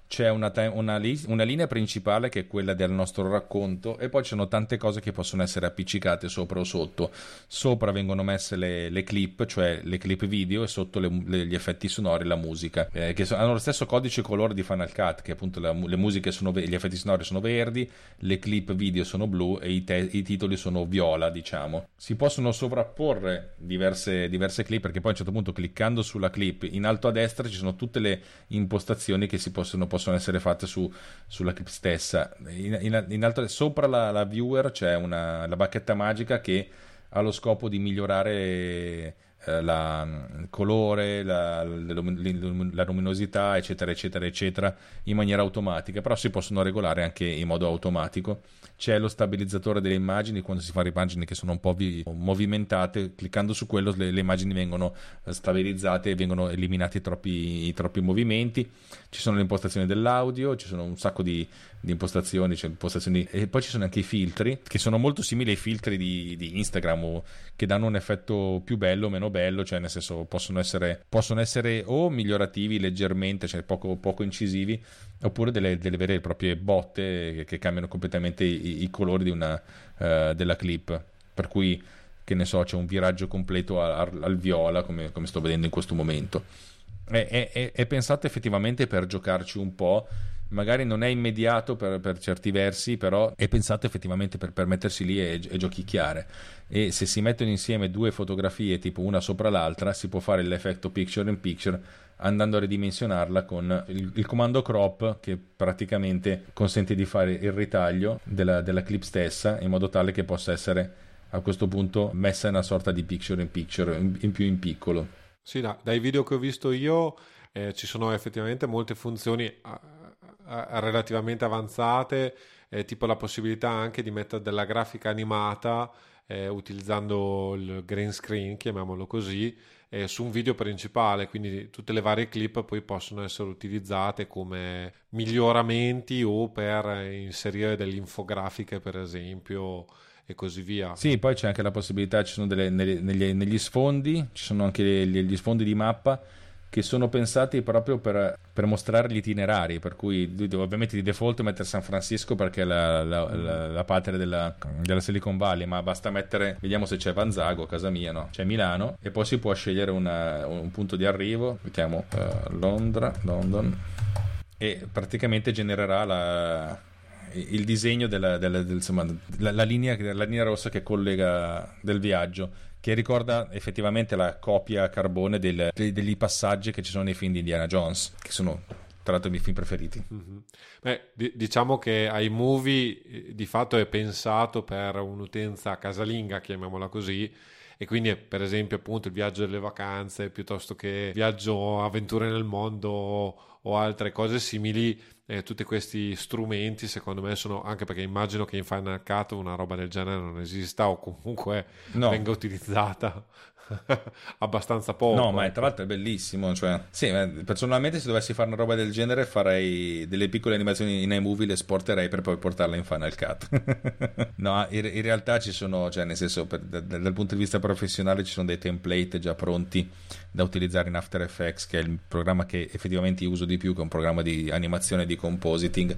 c'è una, una, una, linea principale che è quella del nostro racconto e poi ci sono tante cose che possono essere appiccicate sopra o sotto. Sopra vengono messe le, le clip, cioè le clip video e sotto le, le, gli effetti sonori, la musica, eh, che so, hanno lo stesso codice colore di Final Cut, che appunto la, le musiche sono, gli effetti sonori sono verdi, le clip video sono blu e i, te, i titoli sono viola, diciamo. Si possono sovrapporre diverse, diverse clip perché poi a un certo punto cliccando sulla clip in alto a destra ci sono tutte le impostazioni che si possono possono essere fatte su, sulla clip stessa. In, in, in alto, sopra la, la, viewer c'è una, la bacchetta magica che ha lo scopo di migliorare eh, la, il colore, la, la, luminosità, eccetera, eccetera, eccetera, in maniera automatica, però si possono regolare anche in modo automatico. C'è lo stabilizzatore delle immagini, quando si fanno immagini che sono un po' vi- movimentate, cliccando su quello le, le, immagini vengono eh, stabilizzate e vengono eliminati troppi, i troppi movimenti. Ci sono le impostazioni dell'audio, ci sono un sacco di, di impostazioni, cioè impostazioni, e poi ci sono anche i filtri, che sono molto simili ai filtri di, di Instagram, che danno un effetto più bello o meno bello, cioè nel senso possono essere, possono essere o migliorativi leggermente, cioè poco, poco incisivi, oppure delle, delle, vere e proprie botte che, che cambiano completamente i colori di una, uh, della clip. Per cui, che ne so, c'è un viraggio completo al, al viola, come, come, sto vedendo in questo momento. È, è, è pensato effettivamente per giocarci un po' magari non è immediato per, per certi versi, però è pensato effettivamente per, per mettersi lì e, e giochicchiare. E se si mettono insieme due fotografie, tipo una sopra l'altra, si può fare l'effetto picture in picture andando a ridimensionarla con il, il, comando crop che praticamente consente di fare il ritaglio della, della clip stessa in modo tale che possa essere a questo punto messa in una sorta di picture in picture in, in più in piccolo. Sì, no, dai video che ho visto io eh, ci sono effettivamente molte funzioni relativamente avanzate, eh, tipo la possibilità anche di mettere della grafica animata eh, utilizzando il green screen, chiamiamolo così, eh, su un video principale, quindi tutte le varie clip poi possono essere utilizzate come miglioramenti o per inserire delle infografiche, per esempio e così via. Sì, poi c'è anche la possibilità, ci sono delle, negli, negli, sfondi, ci sono anche gli, gli sfondi di mappa che sono pensati proprio per, per, mostrare gli itinerari, per cui ovviamente di default mettere San Francisco perché è la, la, la, la patria della, della, Silicon Valley, ma basta mettere, vediamo se c'è Vanzago, a casa mia, no? C'è Milano e poi si può scegliere una, un punto di arrivo, mettiamo uh, Londra, London e praticamente genererà la, il disegno della, della, del, insomma, la, la, linea, la linea rossa che collega del viaggio che ricorda effettivamente la copia carbone del, degli passaggi che ci sono nei film di Indiana Jones, che sono tra l'altro i miei film preferiti. Mm-hmm. Beh, d- diciamo che ai movie eh, di fatto è pensato per un'utenza casalinga, chiamiamola così, e quindi per esempio appunto il viaggio delle vacanze piuttosto che viaggio avventure nel mondo o altre cose simili eh, tutti questi strumenti secondo me sono anche perché immagino che in Final Cut una roba del genere non esista o comunque no. venga utilizzata abbastanza poco. No, ma ecco. tra l'altro è bellissimo. Cioè, sì, personalmente, se dovessi fare una roba del genere, farei delle piccole animazioni in iMovie, le esporterei per poi portarle in Final Cut. no, in, in, realtà ci sono, cioè, nel senso, per, da, dal punto di vista professionale, ci sono dei template già pronti da utilizzare in After Effects, che è il programma che effettivamente uso di più, che è un programma di animazione e di compositing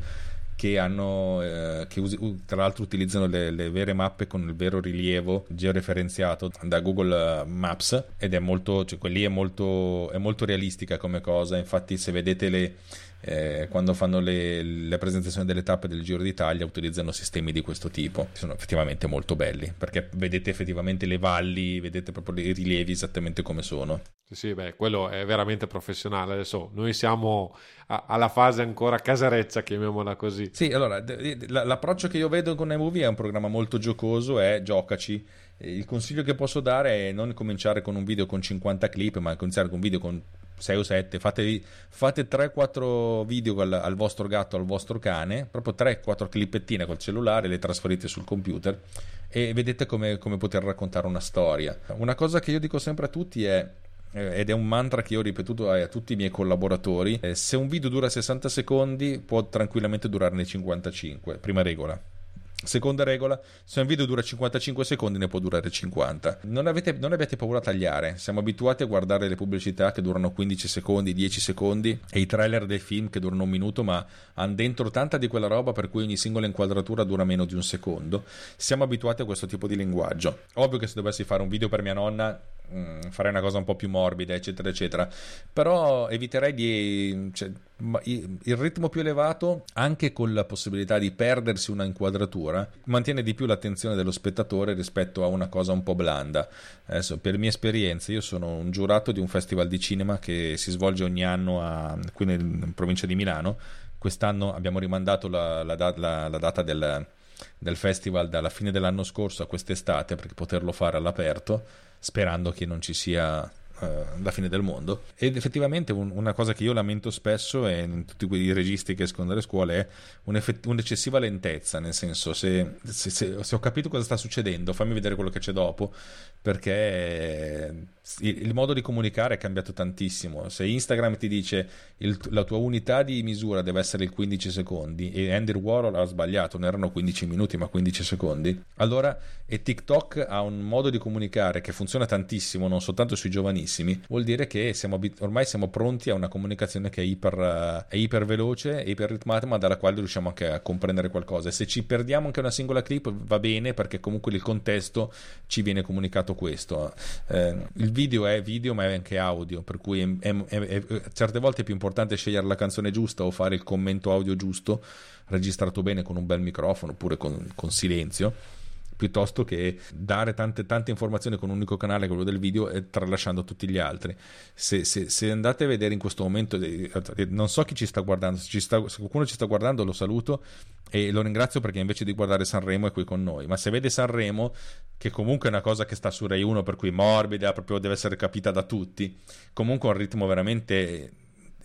che hanno eh, che us- tra l'altro utilizzano le, le, vere mappe con il vero rilievo georeferenziato da Google Maps ed è molto cioè quelli è molto, è molto realistica come cosa. Infatti se vedete le eh, quando fanno le, le, presentazioni delle tappe del Giro d'Italia utilizzano sistemi di questo tipo sono effettivamente molto belli perché vedete effettivamente le valli vedete proprio i rilievi esattamente come sono. Sì, sì beh, quello è veramente professionale. Adesso noi siamo a, alla fase ancora casareccia chiamiamola così. Sì allora l'approccio che io vedo con iMovie è un programma molto giocoso è giocaci il consiglio che posso dare è non cominciare con un video con 50 clip ma cominciare con un video con 6 o 7, fate, fate 3-4 video al, al, vostro gatto, al vostro cane, proprio 3-4 clippettine col cellulare, le trasferite sul computer e vedete come, come poter raccontare una storia. Una cosa che io dico sempre a tutti è eh, ed è un mantra che io ho ripetuto a, tutti i miei collaboratori. Eh, se un video dura 60 secondi, può tranquillamente durarne 55. Prima regola. Seconda regola, se un video dura 55 secondi ne può durare 50. Non, avete, non abbiate paura a tagliare, siamo abituati a guardare le pubblicità che durano 15 secondi, 10 secondi e i trailer dei film che durano un minuto ma hanno dentro tanta di quella roba per cui ogni singola inquadratura dura meno di un secondo. Siamo abituati a questo tipo di linguaggio. Ovvio che se dovessi fare un video per mia nonna mm, farei una cosa un po' più morbida, eccetera, eccetera. Però eviterei di. Cioè, il ritmo più elevato, anche con la possibilità di perdersi una inquadratura, mantiene di più l'attenzione dello spettatore rispetto a una cosa un po' blanda. Adesso, per mia esperienza, io sono un giurato di un festival di cinema che si svolge ogni anno a, qui in provincia di Milano. Quest'anno abbiamo rimandato la, la, la, la data del, del festival dalla fine dell'anno scorso a quest'estate per poterlo fare all'aperto, sperando che non ci sia eh, la fine del mondo. Ed effettivamente un, una cosa che io lamento spesso è in tutti quei registi che escono dalle scuole è un'eccessiva lentezza, nel senso se, se, se, se, ho capito cosa sta succedendo fammi vedere quello che c'è dopo, perché il, il modo di comunicare è cambiato tantissimo. Se Instagram ti dice il, la tua unità di misura deve essere il 15 secondi e Andy Warhol ha sbagliato, non erano 15 minuti ma 15 secondi, allora e TikTok ha un modo di comunicare che funziona tantissimo non soltanto sui giovanissimi, lontanissimi, vuol dire che siamo, ormai siamo pronti a una comunicazione che è iper, è iper veloce, iper ritmata, ma dalla quale riusciamo anche a comprendere qualcosa. E se ci perdiamo anche una singola clip va bene perché comunque il contesto ci viene comunicato questo. Eh, il video è video ma è anche audio, per cui è, è, certe volte è più importante scegliere la canzone giusta o fare il commento audio giusto, registrato bene con un bel microfono oppure con, con silenzio piuttosto che dare tante, tante informazioni con un unico canale, quello del video, e tralasciando tutti gli altri. Se, se, se, andate a vedere in questo momento, eh, non so chi ci sta guardando, se, sta, se qualcuno ci sta guardando lo saluto e lo ringrazio perché invece di guardare Sanremo è qui con noi. Ma se vede Sanremo, che comunque è una cosa che sta su Rai 1, per cui morbida, proprio deve essere capita da tutti, comunque un ritmo veramente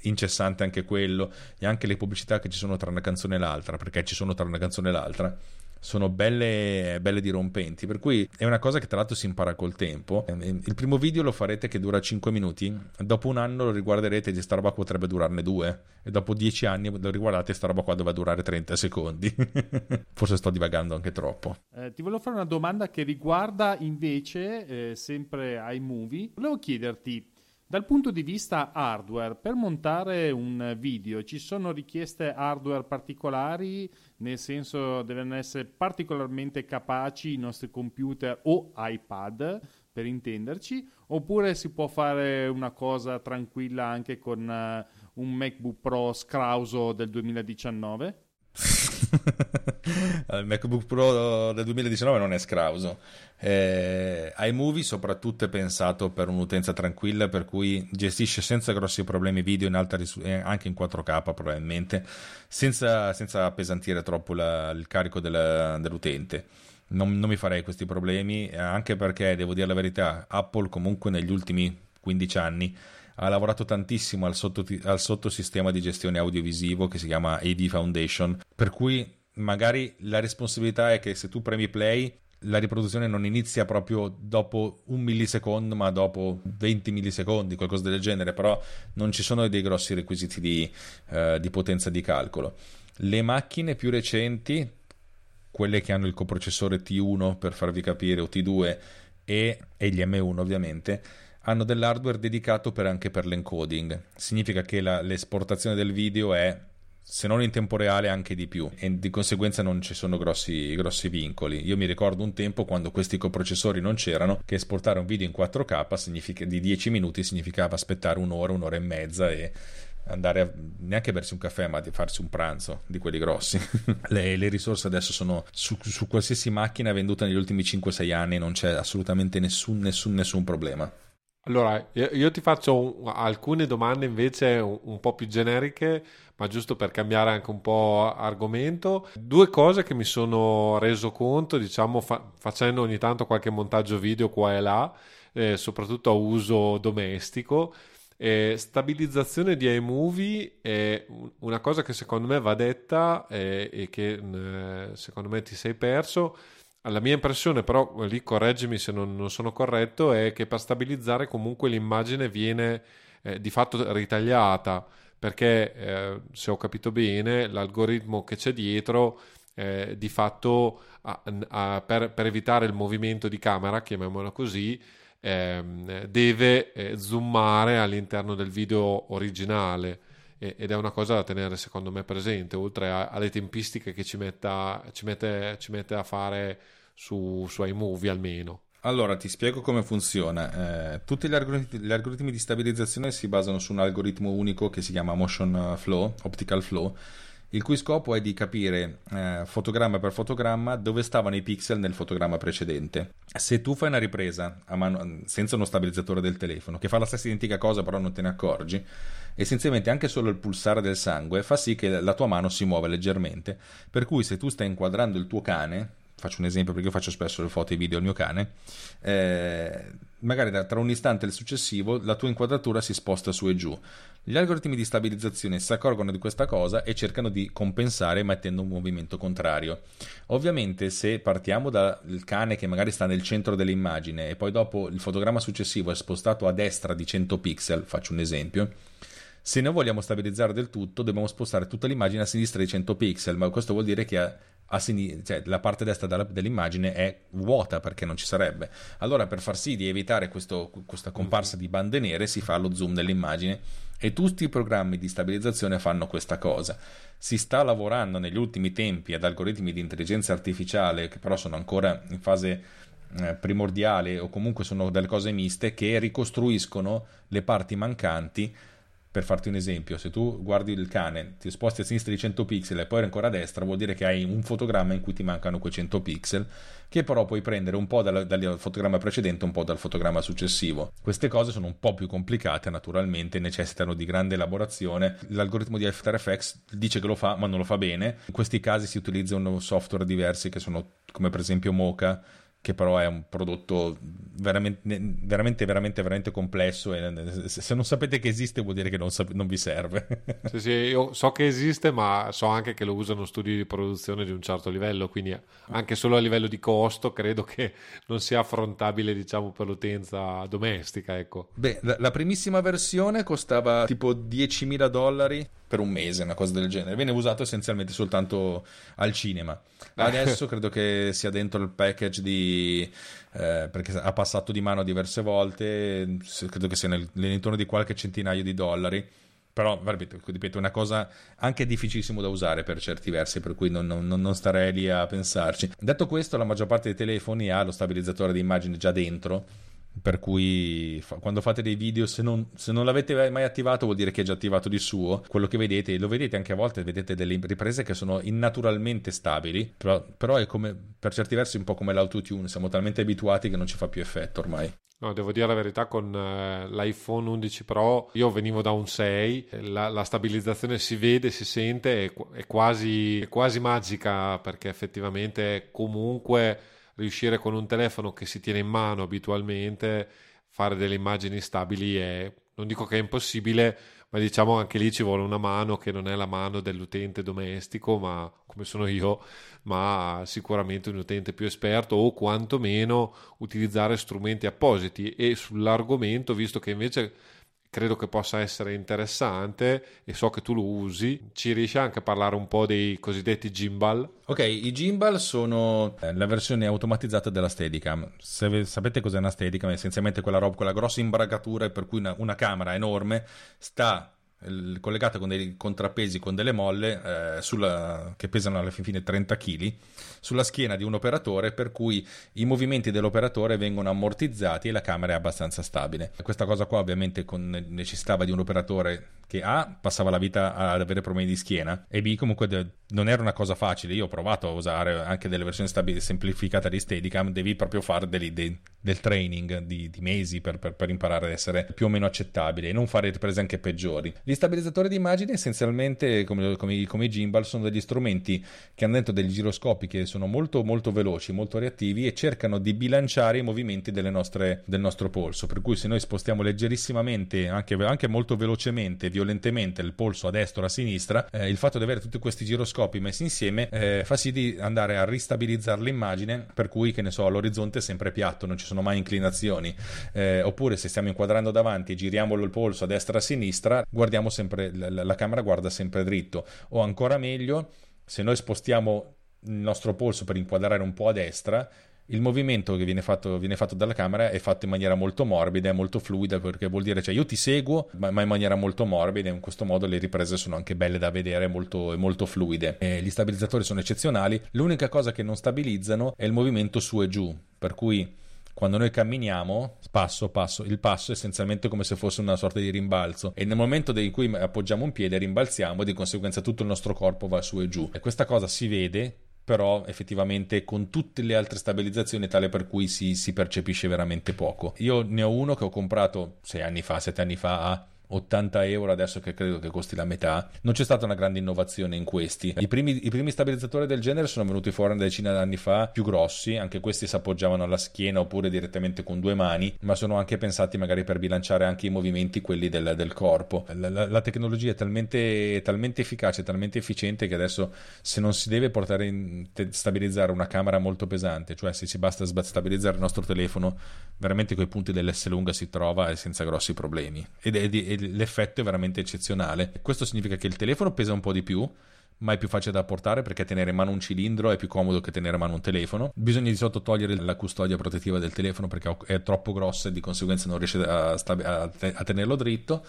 incessante anche quello e anche le pubblicità che ci sono tra una canzone e l'altra perché ci sono tra una canzone e l'altra sono belle, belle dirompenti. Per cui è una cosa che tra l'altro si impara col tempo. Il primo video lo farete che dura 5 minuti, dopo un anno lo riguarderete e questa roba potrebbe durarne due, e dopo 10 anni lo riguardate e sta roba qua doveva durare 30 secondi. Forse sto divagando anche troppo. Eh, ti volevo fare una domanda che riguarda invece eh, sempre iMovie. Volevo chiederti dal punto di vista hardware, per montare un video ci sono richieste hardware particolari, nel senso devono essere particolarmente capaci i nostri computer o iPad, per intenderci, oppure si può fare una cosa tranquilla anche con uh, un MacBook Pro scrauso del 2019? il MacBook Pro del 2019 non è scrauso. Eh, iMovie soprattutto è pensato per un'utenza tranquilla per cui gestisce senza grossi problemi video in alta ris- eh, anche in 4K probabilmente senza, senza appesantire troppo la, il carico della, dell'utente. Non, non mi farei questi problemi anche perché devo dire la verità Apple comunque negli ultimi 15 anni ha lavorato tantissimo al, sotto, al sottosistema di gestione audiovisivo che si chiama AD Foundation, per cui magari la responsabilità è che se tu premi play la riproduzione non inizia proprio dopo un millisecondo, ma dopo 20 millisecondi, qualcosa del genere, però non ci sono dei grossi requisiti di, uh, di potenza di calcolo. Le macchine più recenti, quelle che hanno il coprocessore T1 per farvi capire, o T2 e, e gli M1 ovviamente, hanno dell'hardware dedicato per, anche per l'encoding. Significa che la, l'esportazione del video è se non in tempo reale anche di più e di conseguenza non ci sono grossi, grossi, vincoli. Io mi ricordo un tempo quando questi coprocessori non c'erano che esportare un video in 4K di 10 minuti significava aspettare un'ora, un'ora e mezza e andare a, neanche a bersi un caffè ma di farsi un pranzo di quelli grossi. le, le, risorse adesso sono su, su qualsiasi macchina venduta negli ultimi 5-6 anni non c'è assolutamente nessun, nessun, nessun problema. Allora, io ti faccio alcune domande invece un, po' più generiche, ma giusto per cambiare anche un po' argomento. Due cose che mi sono reso conto, diciamo, fa- facendo ogni tanto qualche montaggio video qua e là, eh, soprattutto a uso domestico. Eh, stabilizzazione di iMovie è una cosa che secondo me va detta eh, e che eh, secondo me ti sei perso la mia impressione, però lì correggimi se non, non, sono corretto, è che per stabilizzare comunque l'immagine viene eh, di fatto ritagliata, perché eh, se ho capito bene l'algoritmo che c'è dietro eh, di fatto a, a, per, per, evitare il movimento di camera, chiamiamola così, ehm, deve eh, zoomare all'interno del video originale ed è una cosa da tenere secondo me presente, oltre alle tempistiche che ci, metta, ci, mette, ci mette a fare su, su iMovie almeno. Allora, ti spiego come funziona. Eh, tutti gli algoritmi, gli algoritmi, di stabilizzazione si basano su un algoritmo unico che si chiama Motion Flow, Optical Flow, il cui scopo è di capire eh, fotogramma per fotogramma dove stavano i pixel nel fotogramma precedente. Se tu fai una ripresa mano, senza uno stabilizzatore del telefono, che fa la stessa identica cosa però non te ne accorgi, essenzialmente anche solo il pulsare del sangue fa sì che la tua mano si muova leggermente, per cui se tu stai inquadrando il tuo cane, faccio un esempio perché io faccio spesso le foto e i video del mio cane, eh, magari tra un istante e il successivo la tua inquadratura si sposta su e giù. Gli algoritmi di stabilizzazione si accorgono di questa cosa e cercano di compensare mettendo un movimento contrario. Ovviamente se partiamo dal cane che magari sta nel centro dell'immagine e poi dopo il fotogramma successivo è spostato a destra di 100 pixel, faccio un esempio, Se noi vogliamo stabilizzare del tutto, dobbiamo spostare tutta l'immagine a sinistra di 100 pixel, ma questo vuol dire che a, a sinistra, cioè, la parte destra dell'immagine è vuota perché non ci sarebbe. Allora, per far sì di evitare questo, questa comparsa di bande nere, si fa lo zoom dell'immagine e tutti i programmi di stabilizzazione fanno questa cosa. Si sta lavorando negli ultimi tempi ad algoritmi di intelligenza artificiale che però sono ancora in fase eh, primordiale o comunque sono delle cose miste che ricostruiscono le parti mancanti per farti un esempio, se tu guardi il cane, ti sposti a sinistra di 100 pixel e poi ancora a destra, vuol dire che hai un fotogramma in cui ti mancano quei 100 pixel, che però puoi prendere un po' dal, dal fotogramma precedente, un po' dal fotogramma successivo. Queste cose sono un po' più complicate, naturalmente, necessitano di grande elaborazione. L'algoritmo di After Effects dice che lo fa, ma non lo fa bene. In questi casi si utilizzano software diversi che sono come per esempio Mocha che però è un prodotto veramente, veramente, veramente, veramente complesso e se non sapete che esiste vuol dire che non, sap- non vi serve. sì, sì, io so che esiste, ma so anche che lo usano studi di produzione di un certo livello, quindi anche solo a livello di costo credo che non sia affrontabile, diciamo, per l'utenza domestica, ecco. Beh, la, la primissima versione costava tipo 10.000 dollari per un mese, una cosa del genere. Viene usato essenzialmente soltanto al cinema. Adesso credo che sia dentro il package di... Eh, perché ha passato di mano diverse volte, credo che sia nel, nell'intorno di qualche centinaio di dollari. Però, ripeto, è una cosa anche difficilissimo da usare per certi versi, per cui non, non, non, starei lì a pensarci. Detto questo, la maggior parte dei telefoni ha lo stabilizzatore di immagine già dentro, per cui fa, quando fate dei video se non, se non, l'avete mai attivato vuol dire che è già attivato di suo. Quello che vedete lo vedete anche a volte vedete delle riprese che sono innaturalmente stabili però, però è come per certi versi un po' come l'autotune. Siamo talmente abituati che non ci fa più effetto ormai. No, devo dire la verità, con eh, l'iPhone 11 Pro io venivo da un 6, la, la stabilizzazione si vede, si sente, è, è, quasi, è quasi magica perché effettivamente comunque riuscire con un telefono che si tiene in mano abitualmente fare delle immagini stabili è non dico che è impossibile, ma diciamo anche lì ci vuole una mano che non è la mano dell'utente domestico, ma come sono io, ma sicuramente un utente più esperto o quantomeno utilizzare strumenti appositi. E sull'argomento, visto che invece credo che possa essere interessante e so che tu lo usi. Ci riesci anche a parlare un po' dei cosiddetti gimbal? Ok, i gimbal sono eh, la versione automatizzata della Steadicam. Se sapete cos'è una Steadicam, è essenzialmente quella roba, quella grossa imbragatura per cui una, una camera enorme sta collegata con dei contrappesi con delle molle eh, sulla, che pesano alla fine 30 kg sulla schiena di un operatore per cui i movimenti dell'operatore vengono ammortizzati e la camera è abbastanza stabile. Questa cosa qua ovviamente con, necessitava di un operatore che A passava la vita ad avere problemi di schiena e B comunque de- non era una cosa facile. Io ho provato a usare anche delle versioni stabili, semplificate di Steadicam devi proprio fare dei, dei, del training di, di mesi per, per, per, imparare ad essere più o meno accettabile e non fare riprese anche peggiori gli stabilizzatori di immagine essenzialmente come, come, come, i gimbal sono degli strumenti che hanno dentro degli giroscopi che sono molto molto veloci, molto reattivi e cercano di bilanciare i movimenti nostre, del nostro polso. Per cui se noi spostiamo leggerissimamente anche, anche molto velocemente, violentemente il polso a destra o a sinistra eh, il fatto di avere tutti questi giroscopi messi insieme eh, fa sì di andare a ristabilizzare l'immagine per cui che ne so l'orizzonte è sempre piatto non ci sono mai inclinazioni. Eh, oppure se stiamo inquadrando davanti e giriamo il polso a destra o a sinistra guardiamo guardiamo sempre, la, la camera guarda sempre dritto. O ancora meglio, se noi spostiamo il nostro polso per inquadrare un po' a destra, il movimento che viene fatto, viene fatto, dalla camera è fatto in maniera molto morbida e molto fluida perché vuol dire cioè io ti seguo ma, in maniera molto morbida in questo modo le riprese sono anche belle da vedere molto, molto fluide e gli stabilizzatori sono eccezionali l'unica cosa che non stabilizzano è il movimento su e giù per cui quando noi camminiamo, passo passo, il passo è essenzialmente come se fosse una sorta di rimbalzo e nel momento in cui appoggiamo un piede rimbalziamo e di conseguenza tutto il nostro corpo va su e giù. E questa cosa si vede però effettivamente con tutte le altre stabilizzazioni tale per cui si, si percepisce veramente poco. Io ne ho uno che ho comprato sei anni fa, sette anni fa a 80 euro adesso che credo che costi la metà non c'è stata una grande innovazione in questi. I primi, i primi stabilizzatori del genere sono venuti fuori una decina d'anni fa più grossi anche questi si appoggiavano alla schiena oppure direttamente con due mani ma sono anche pensati magari per bilanciare anche i movimenti quelli del, del corpo. La, la, la, tecnologia è talmente, talmente efficace talmente efficiente che adesso se non si deve portare in te, stabilizzare una camera molto pesante cioè se ci basta stabilizzare il nostro telefono veramente quei punti dell'S lunga si trova senza grossi problemi. Ed è, l'effetto è veramente eccezionale. Questo significa che il telefono pesa un po' di più, ma è più facile da portare perché tenere in mano un cilindro è più comodo che tenere in mano un telefono. Bisogna di sotto togliere la custodia protettiva del telefono perché è troppo grossa e di conseguenza non riesce a, a, a tenerlo dritto.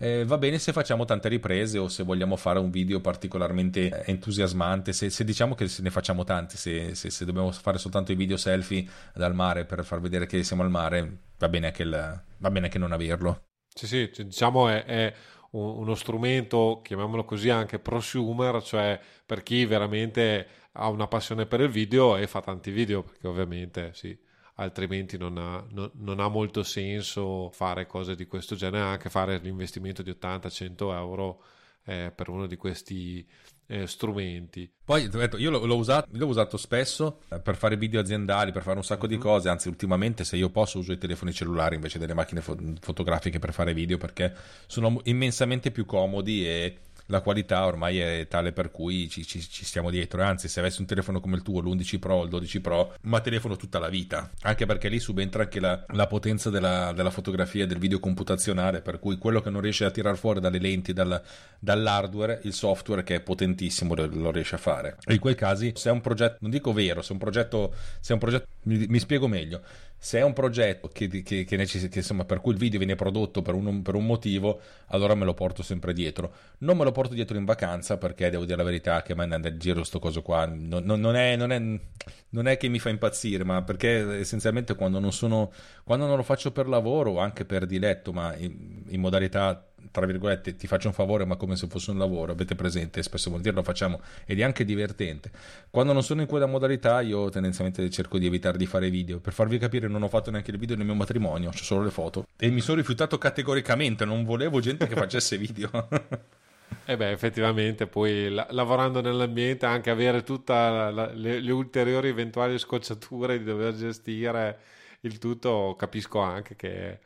Eh, va bene se facciamo tante riprese o se vogliamo fare un video particolarmente entusiasmante, se, se diciamo che se ne facciamo tanti, se, se, se, dobbiamo fare soltanto i video selfie dal mare per far vedere che siamo al mare, va bene anche, il, va bene anche non averlo. Sì, sì, diciamo è, è uno strumento, chiamiamolo così, anche prosumer, cioè per chi veramente ha una passione per il video e fa tanti video, perché ovviamente sì, altrimenti non ha, non, non ha molto senso fare cose di questo genere, anche fare l'investimento di 80-100 euro eh, per uno di questi eh, strumenti. Poi io l'ho, usato, l'ho, usato, spesso eh, per fare video aziendali, per fare un sacco mm-hmm. di cose, anzi ultimamente se io posso uso i telefoni cellulari invece delle macchine fo- fotografiche per fare video perché sono immensamente più comodi e la qualità ormai è tale per cui ci, ci, ci stiamo dietro. Anzi, se avessi un telefono come il tuo, l'11 Pro o il 12 Pro, ma telefono tutta la vita. Anche perché lì subentra anche la, la potenza della, della, fotografia e del video computazionale, per cui quello che non riesce a tirar fuori dalle lenti, dal, dall'hardware, il software che è potentissimo lo, riesce a fare. In quei casi, se è un progetto, non dico vero, se è un progetto, se è un progetto mi, mi spiego meglio se è un progetto che, che, che, necess- insomma, per cui il video viene prodotto per un, per un, motivo, allora me lo porto sempre dietro. Non me lo porto dietro in vacanza perché devo dire la verità che a me in giro sto coso qua non, non, non, è, non, è, non, è, che mi fa impazzire, ma perché essenzialmente quando non, sono, quando non lo faccio per lavoro o anche per diletto, ma in, in modalità tra virgolette, ti faccio un favore, ma come se fosse un lavoro, avete presente, spesso vuol dire lo facciamo ed è anche divertente. Quando non sono in quella modalità, io tendenzialmente cerco di evitare di fare video. Per farvi capire, non ho fatto neanche il video nel mio matrimonio, ho solo le foto. E mi sono rifiutato categoricamente, non volevo gente che facesse video. E eh beh, effettivamente poi la- lavorando nell'ambiente anche avere tutte le, le ulteriori eventuali scocciature di dover gestire il tutto, capisco anche che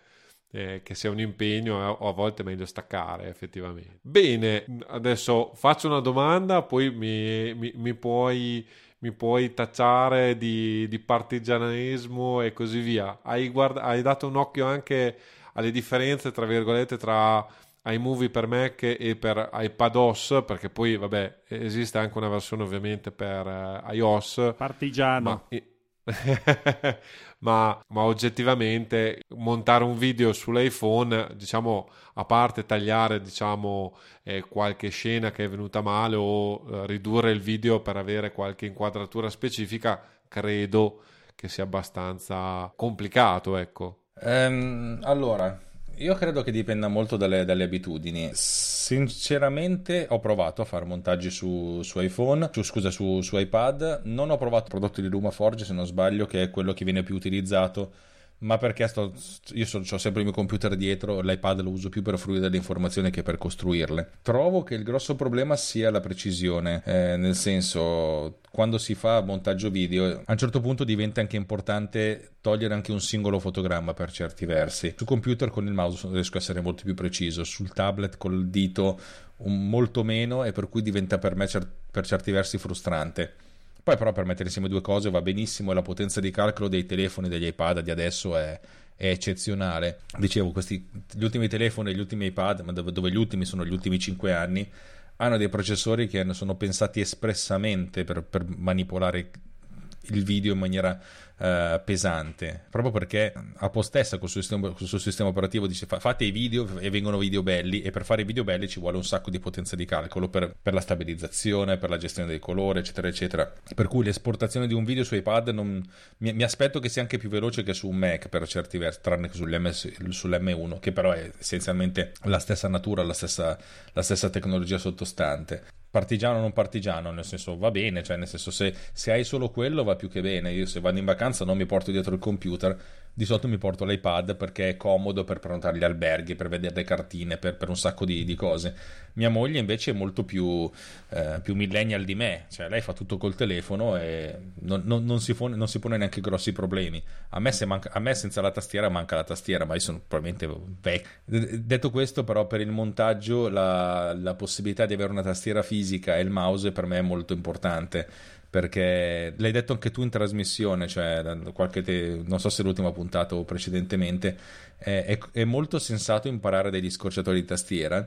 eh, che sia un impegno eh, o a volte è meglio staccare effettivamente. Bene, adesso faccio una domanda, poi mi, mi, mi puoi mi puoi tacciare di, di, partigianesimo e così via. Hai, guard- hai, dato un occhio anche alle differenze, tra virgolette, tra iMovie per Mac e per iPadOS, perché poi, vabbè, esiste anche una versione ovviamente per uh, iOS. Partigiano. Ma, ma, ma, oggettivamente montare un video sull'iPhone, diciamo, a parte tagliare, diciamo, eh, qualche scena che è venuta male o eh, ridurre il video per avere qualche inquadratura specifica, credo che sia abbastanza complicato, ecco. Um, allora, io credo che dipenda molto dalle, dalle, abitudini. Sinceramente ho provato a fare montaggi su, su iPhone, su, scusa, su, su, iPad. Non ho provato prodotti di LumaForge, se non sbaglio, che è quello che viene più utilizzato ma perché sto, io so, ho sempre il mio computer dietro, l'iPad lo uso più per fruire delle informazioni che per costruirle. Trovo che il grosso problema sia la precisione, eh, nel senso quando si fa montaggio video a un certo punto diventa anche importante togliere anche un singolo fotogramma per certi versi. Sul computer con il mouse riesco a essere molto più preciso, sul tablet col dito molto meno e per cui diventa per me cer- per certi versi frustrante. Poi però per mettere insieme due cose va benissimo e la potenza di calcolo dei telefoni, degli iPad di adesso è, è eccezionale. Dicevo, questi, gli ultimi telefoni e gli ultimi iPad, dove, dove, gli ultimi sono gli ultimi 5 anni, hanno dei processori che sono pensati espressamente per, per manipolare il video in maniera uh, pesante, proprio perché a postessa col suo sistema, col suo sistema operativo dice fate i video e vengono video belli e per fare i video belli ci vuole un sacco di potenza di calcolo per, per la stabilizzazione, per la gestione del colore, eccetera, eccetera. Per cui l'esportazione di un video su iPad non, mi, mi, aspetto che sia anche più veloce che su un Mac per certi versi, tranne che sull'M1, che però è essenzialmente la stessa natura, la stessa, la stessa tecnologia sottostante partigiano o non partigiano, nel senso va bene, cioè nel senso se, se, hai solo quello va più che bene, io se vado in vacanza non mi porto dietro il computer, di solito mi porto l'iPad perché è comodo per prenotare gli alberghi, per vedere le cartine, per, per un sacco di, di, cose. Mia moglie invece è molto più, eh, più, millennial di me, cioè lei fa tutto col telefono e non, non, non, si, pone, non si, pone, neanche grossi problemi. A me, manca, a me, senza la tastiera manca la tastiera, ma io sono probabilmente vecchio. Detto questo però per il montaggio la, la possibilità di avere una tastiera fisica e il mouse per me è molto importante perché l'hai detto anche tu in trasmissione, cioè qualche te, non so se l'ultima puntata o precedentemente, è, è, è molto sensato imparare degli scorciatori di tastiera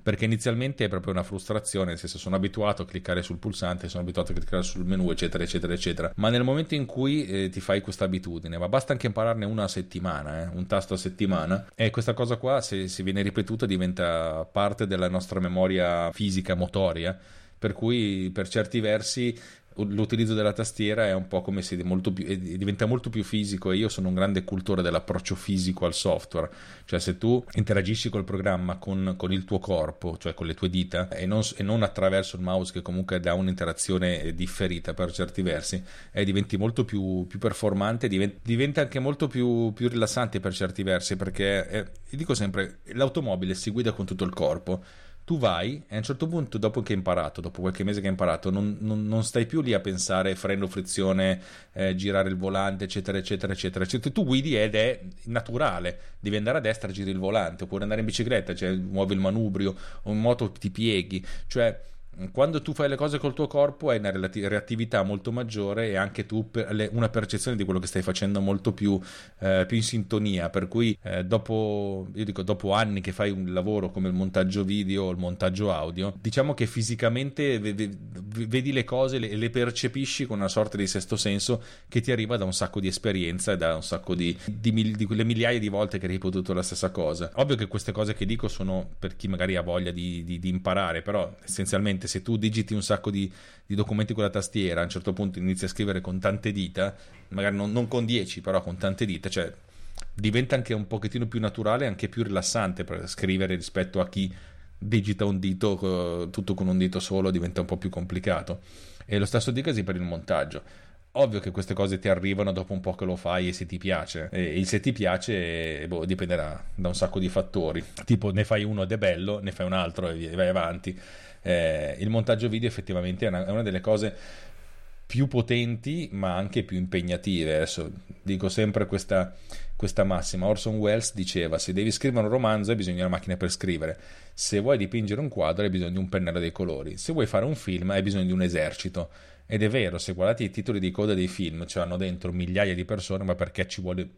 perché inizialmente è proprio una frustrazione, nel senso sono abituato a cliccare sul pulsante, sono abituato a cliccare sul menu, eccetera, eccetera, eccetera. Ma nel momento in cui eh, ti fai questa abitudine, ma basta anche impararne una settimana, eh, un tasto a settimana, e questa cosa qua, se, se viene ripetuta, diventa parte della nostra memoria fisica, motoria per cui per certi versi l'utilizzo della tastiera è un po' come se molto più, diventa molto più fisico e io sono un grande cultore dell'approccio fisico al software, cioè se tu interagisci col programma con, con il tuo corpo, cioè con le tue dita e non, e non, attraverso il mouse che comunque dà un'interazione differita per certi versi, eh, diventi molto più, più performante, diventa, diventa, anche molto più, più, rilassante per certi versi perché, eh, dico sempre, l'automobile si guida con tutto il corpo tu vai e a un certo punto, dopo che hai imparato, dopo qualche mese che hai imparato, non, non, non stai più lì a pensare freno, frizione, eh, girare il volante, eccetera, eccetera, eccetera. Cioè, tu guidi ed è naturale, devi andare a destra, giri il volante, oppure andare in bicicletta, cioè muovi il manubrio, o in moto ti pieghi, cioè quando tu fai le cose col tuo corpo hai una reattività molto maggiore e anche tu una percezione di quello che stai facendo molto più, eh, più in sintonia. Per cui eh, dopo, dico, dopo anni che fai un lavoro come il montaggio video o il montaggio audio diciamo che fisicamente vedi le cose e le percepisci con una sorta di sesto senso che ti arriva da un sacco di esperienza e da un sacco di, di, di quelle migliaia di volte che hai ripetuto la stessa cosa. Ovvio che queste cose che dico sono per chi magari ha voglia di, di imparare però essenzialmente se tu digiti un sacco di, di, documenti con la tastiera, a un certo punto inizi a scrivere con tante dita, magari non, non con 10, però con tante dita, cioè diventa anche un pochettino più naturale e anche più rilassante per scrivere rispetto a chi digita un dito tutto con un dito solo, diventa un po' più complicato. E lo stesso dicasi per il montaggio. Ovvio che queste cose ti arrivano dopo un po' che lo fai e se ti piace. E il se ti piace boh, dipenderà da un sacco di fattori. Tipo ne fai uno ed è bello, ne fai un altro e vai avanti eh, il montaggio video effettivamente è una, è una, delle cose più potenti ma anche più impegnative. Adesso dico sempre questa, questa massima. Orson Welles diceva se devi scrivere un romanzo hai bisogno di una macchina per scrivere, se vuoi dipingere un quadro hai bisogno di un pennello dei colori, se vuoi fare un film hai bisogno di un esercito. Ed è vero, se guardate i titoli di coda dei film, ce l'hanno dentro migliaia di persone, ma perché ci vuole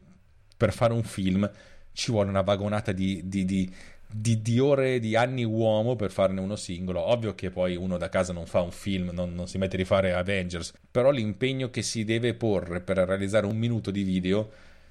per fare un film ci vuole una vagonata di, di, di, di, di, ore, di anni uomo per farne uno singolo. Ovvio che poi uno da casa non fa un film, non, non si mette a rifare Avengers, però l'impegno che si deve porre per realizzare un minuto di video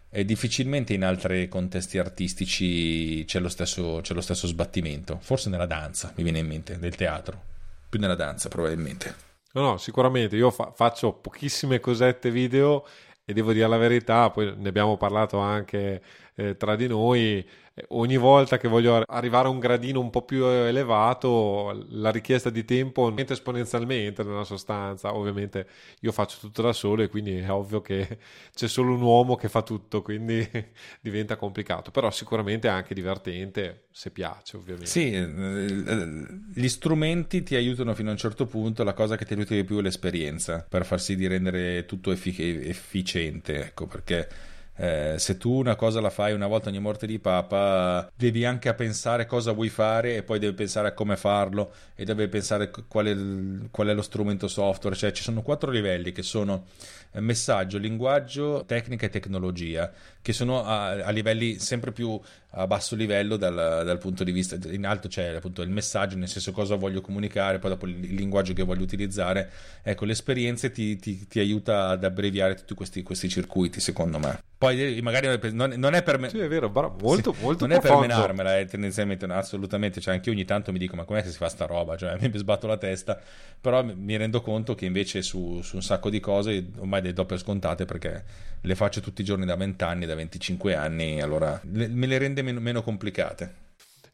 è difficilmente in altri contesti artistici c'è lo, stesso, c'è lo stesso sbattimento. Forse nella danza, mi viene in mente, nel teatro. Più nella danza, probabilmente. No, no, sicuramente. Io fa- faccio pochissime cosette video e devo dire la verità, poi ne abbiamo parlato anche eh, tra di noi ogni volta che voglio arrivare a un gradino un po' più elevato, la richiesta di tempo aumenta esponenzialmente nella sostanza. Ovviamente io faccio tutto da solo e quindi è ovvio che c'è solo un uomo che fa tutto, quindi diventa complicato. Però sicuramente è anche divertente se piace, ovviamente. Sì, eh, gli strumenti ti aiutano fino a un certo punto, la cosa che ti aiuta di più è l'esperienza per far sì di rendere tutto effic- efficiente, ecco perché eh, se tu una cosa la fai una volta ogni morte di papa, devi anche pensare cosa vuoi fare e poi devi pensare a come farlo e devi pensare qual è, qual è lo strumento software. Cioè ci sono quattro livelli che sono eh, messaggio, linguaggio, tecnica e tecnologia, che sono a, a livelli sempre più a basso livello dal, dal, punto di vista in alto c'è appunto il messaggio nel senso cosa voglio comunicare poi dopo il, il linguaggio che voglio utilizzare. Ecco l'esperienza ti, ti, ti aiuta ad abbreviare tutti questi, questi circuiti secondo me. Poi magari non, non è per me sì è vero bravo, molto, sì, molto non profondo. è per menarmela è tendenzialmente no, assolutamente cioè anche io ogni tanto mi dico ma com'è che si fa sta roba? Cioè mi sbatto la testa però mi rendo conto che invece su, su un sacco di cose ormai le do per scontate perché le faccio tutti i giorni da 20 anni da 25 anni allora le, me le rende meno, meno complicate.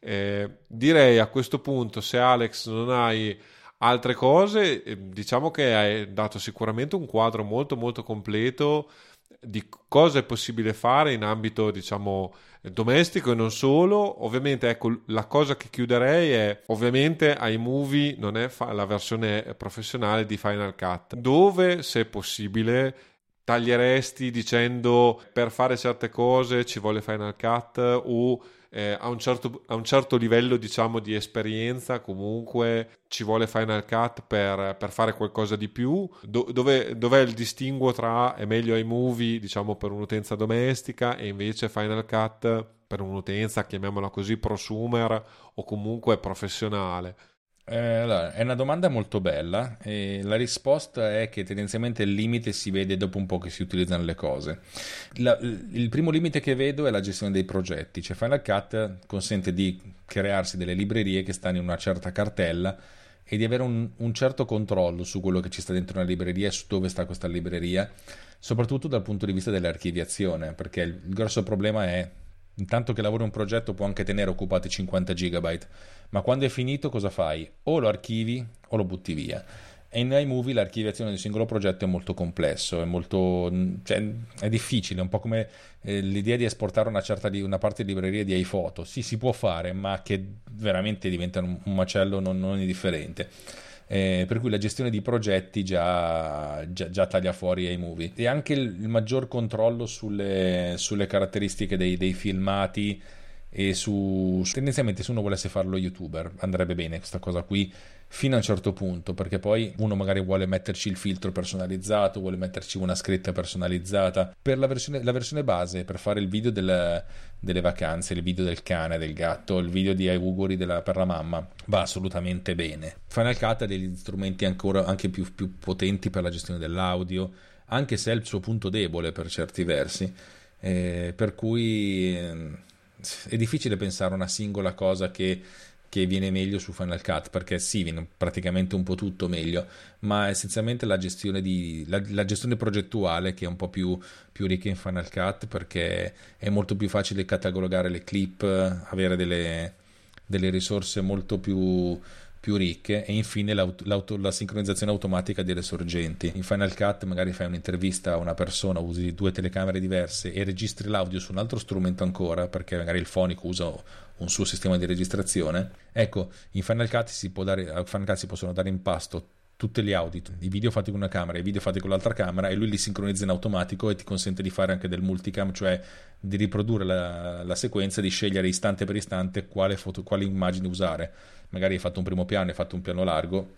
Eh, direi a questo punto, se Alex non hai altre cose, eh, diciamo che hai dato sicuramente un quadro molto molto completo di cosa è possibile fare in ambito diciamo domestico e non solo ovviamente ecco la cosa che chiuderei è ovviamente ai movie non è fa- la versione professionale di Final Cut dove se possibile taglieresti dicendo per fare certe cose ci vuole Final Cut? O eh, a, un certo, a, un certo, livello diciamo di esperienza comunque ci vuole Final Cut per, per fare qualcosa di più? Do, dove, dov'è il distinguo tra è meglio iMovie diciamo per un'utenza domestica e invece Final Cut per un'utenza chiamiamola così prosumer o comunque professionale eh, allora, è una domanda molto bella e la risposta è che tendenzialmente il limite si vede dopo un po' che si utilizzano le cose. La, il primo limite che vedo è la gestione dei progetti, cioè Final Cut consente di crearsi delle librerie che stanno in una certa cartella e di avere un, un certo controllo su quello che ci sta dentro una libreria e su dove sta questa libreria, soprattutto dal punto di vista dell'archiviazione, perché il, il grosso problema è Intanto che lavori un progetto può anche tenere occupati 50 GB, ma quando è finito cosa fai? O lo archivi o lo butti via. E in iMovie l'archiviazione del singolo progetto è molto complesso, è, molto, cioè, è difficile, è un po' come eh, l'idea di esportare una, certa, una parte di libreria di iPhoto. Sì, si può fare, ma che veramente diventa un, un macello non, non indifferente eh, per cui la gestione di progetti già, già, già taglia fuori iMovie e anche il, il maggior controllo sulle, sulle caratteristiche dei, dei filmati e su tendenzialmente se uno volesse farlo youtuber andrebbe bene questa cosa qui fino a un certo punto perché poi uno magari vuole metterci il filtro personalizzato vuole metterci una scritta personalizzata. Per la versione, la versione base per fare il video del, delle vacanze il video del cane del gatto il video di auguri della, per la mamma va assolutamente bene. Final Cut ha degli strumenti ancora anche più, più potenti per la gestione dell'audio anche se è il suo punto debole per certi versi eh, per cui eh, è difficile pensare a una singola cosa che, che, viene meglio su Final Cut perché sì, viene praticamente un po' tutto meglio, ma essenzialmente la gestione, di, la, la gestione progettuale che è un po' più, più, ricca in Final Cut perché è molto più facile catalogare le clip, avere delle, delle risorse molto più più ricche e infine la sincronizzazione automatica delle sorgenti. In Final Cut magari fai un'intervista a una persona, usi due telecamere diverse e registri l'audio su un altro strumento ancora perché magari il fonico usa un suo sistema di registrazione. Ecco, in Final Cut si, dare, Final Cut si possono dare in pasto tutti gli audio, i video fatti con una camera e i video fatti con l'altra camera e lui li sincronizza in automatico e ti consente di fare anche del multicam, cioè di riprodurre la, la sequenza, di scegliere istante per istante quale, foto, quale immagine usare. Magari hai fatto un primo piano, hai fatto un piano largo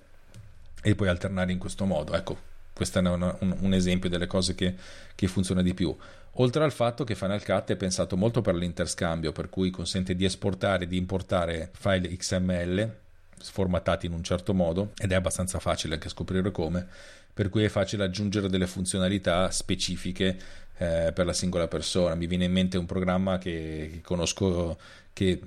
e puoi alternare in questo modo. Ecco, questo è una, un, un, esempio delle cose che, che funziona di più. Oltre al fatto che Final Cut è pensato molto per l'interscambio, per cui consente di esportare e di importare file XML sformattati in un certo modo ed è abbastanza facile anche scoprire come, per cui è facile aggiungere delle funzionalità specifiche eh, per la singola persona. Mi viene in mente un programma che, che conosco che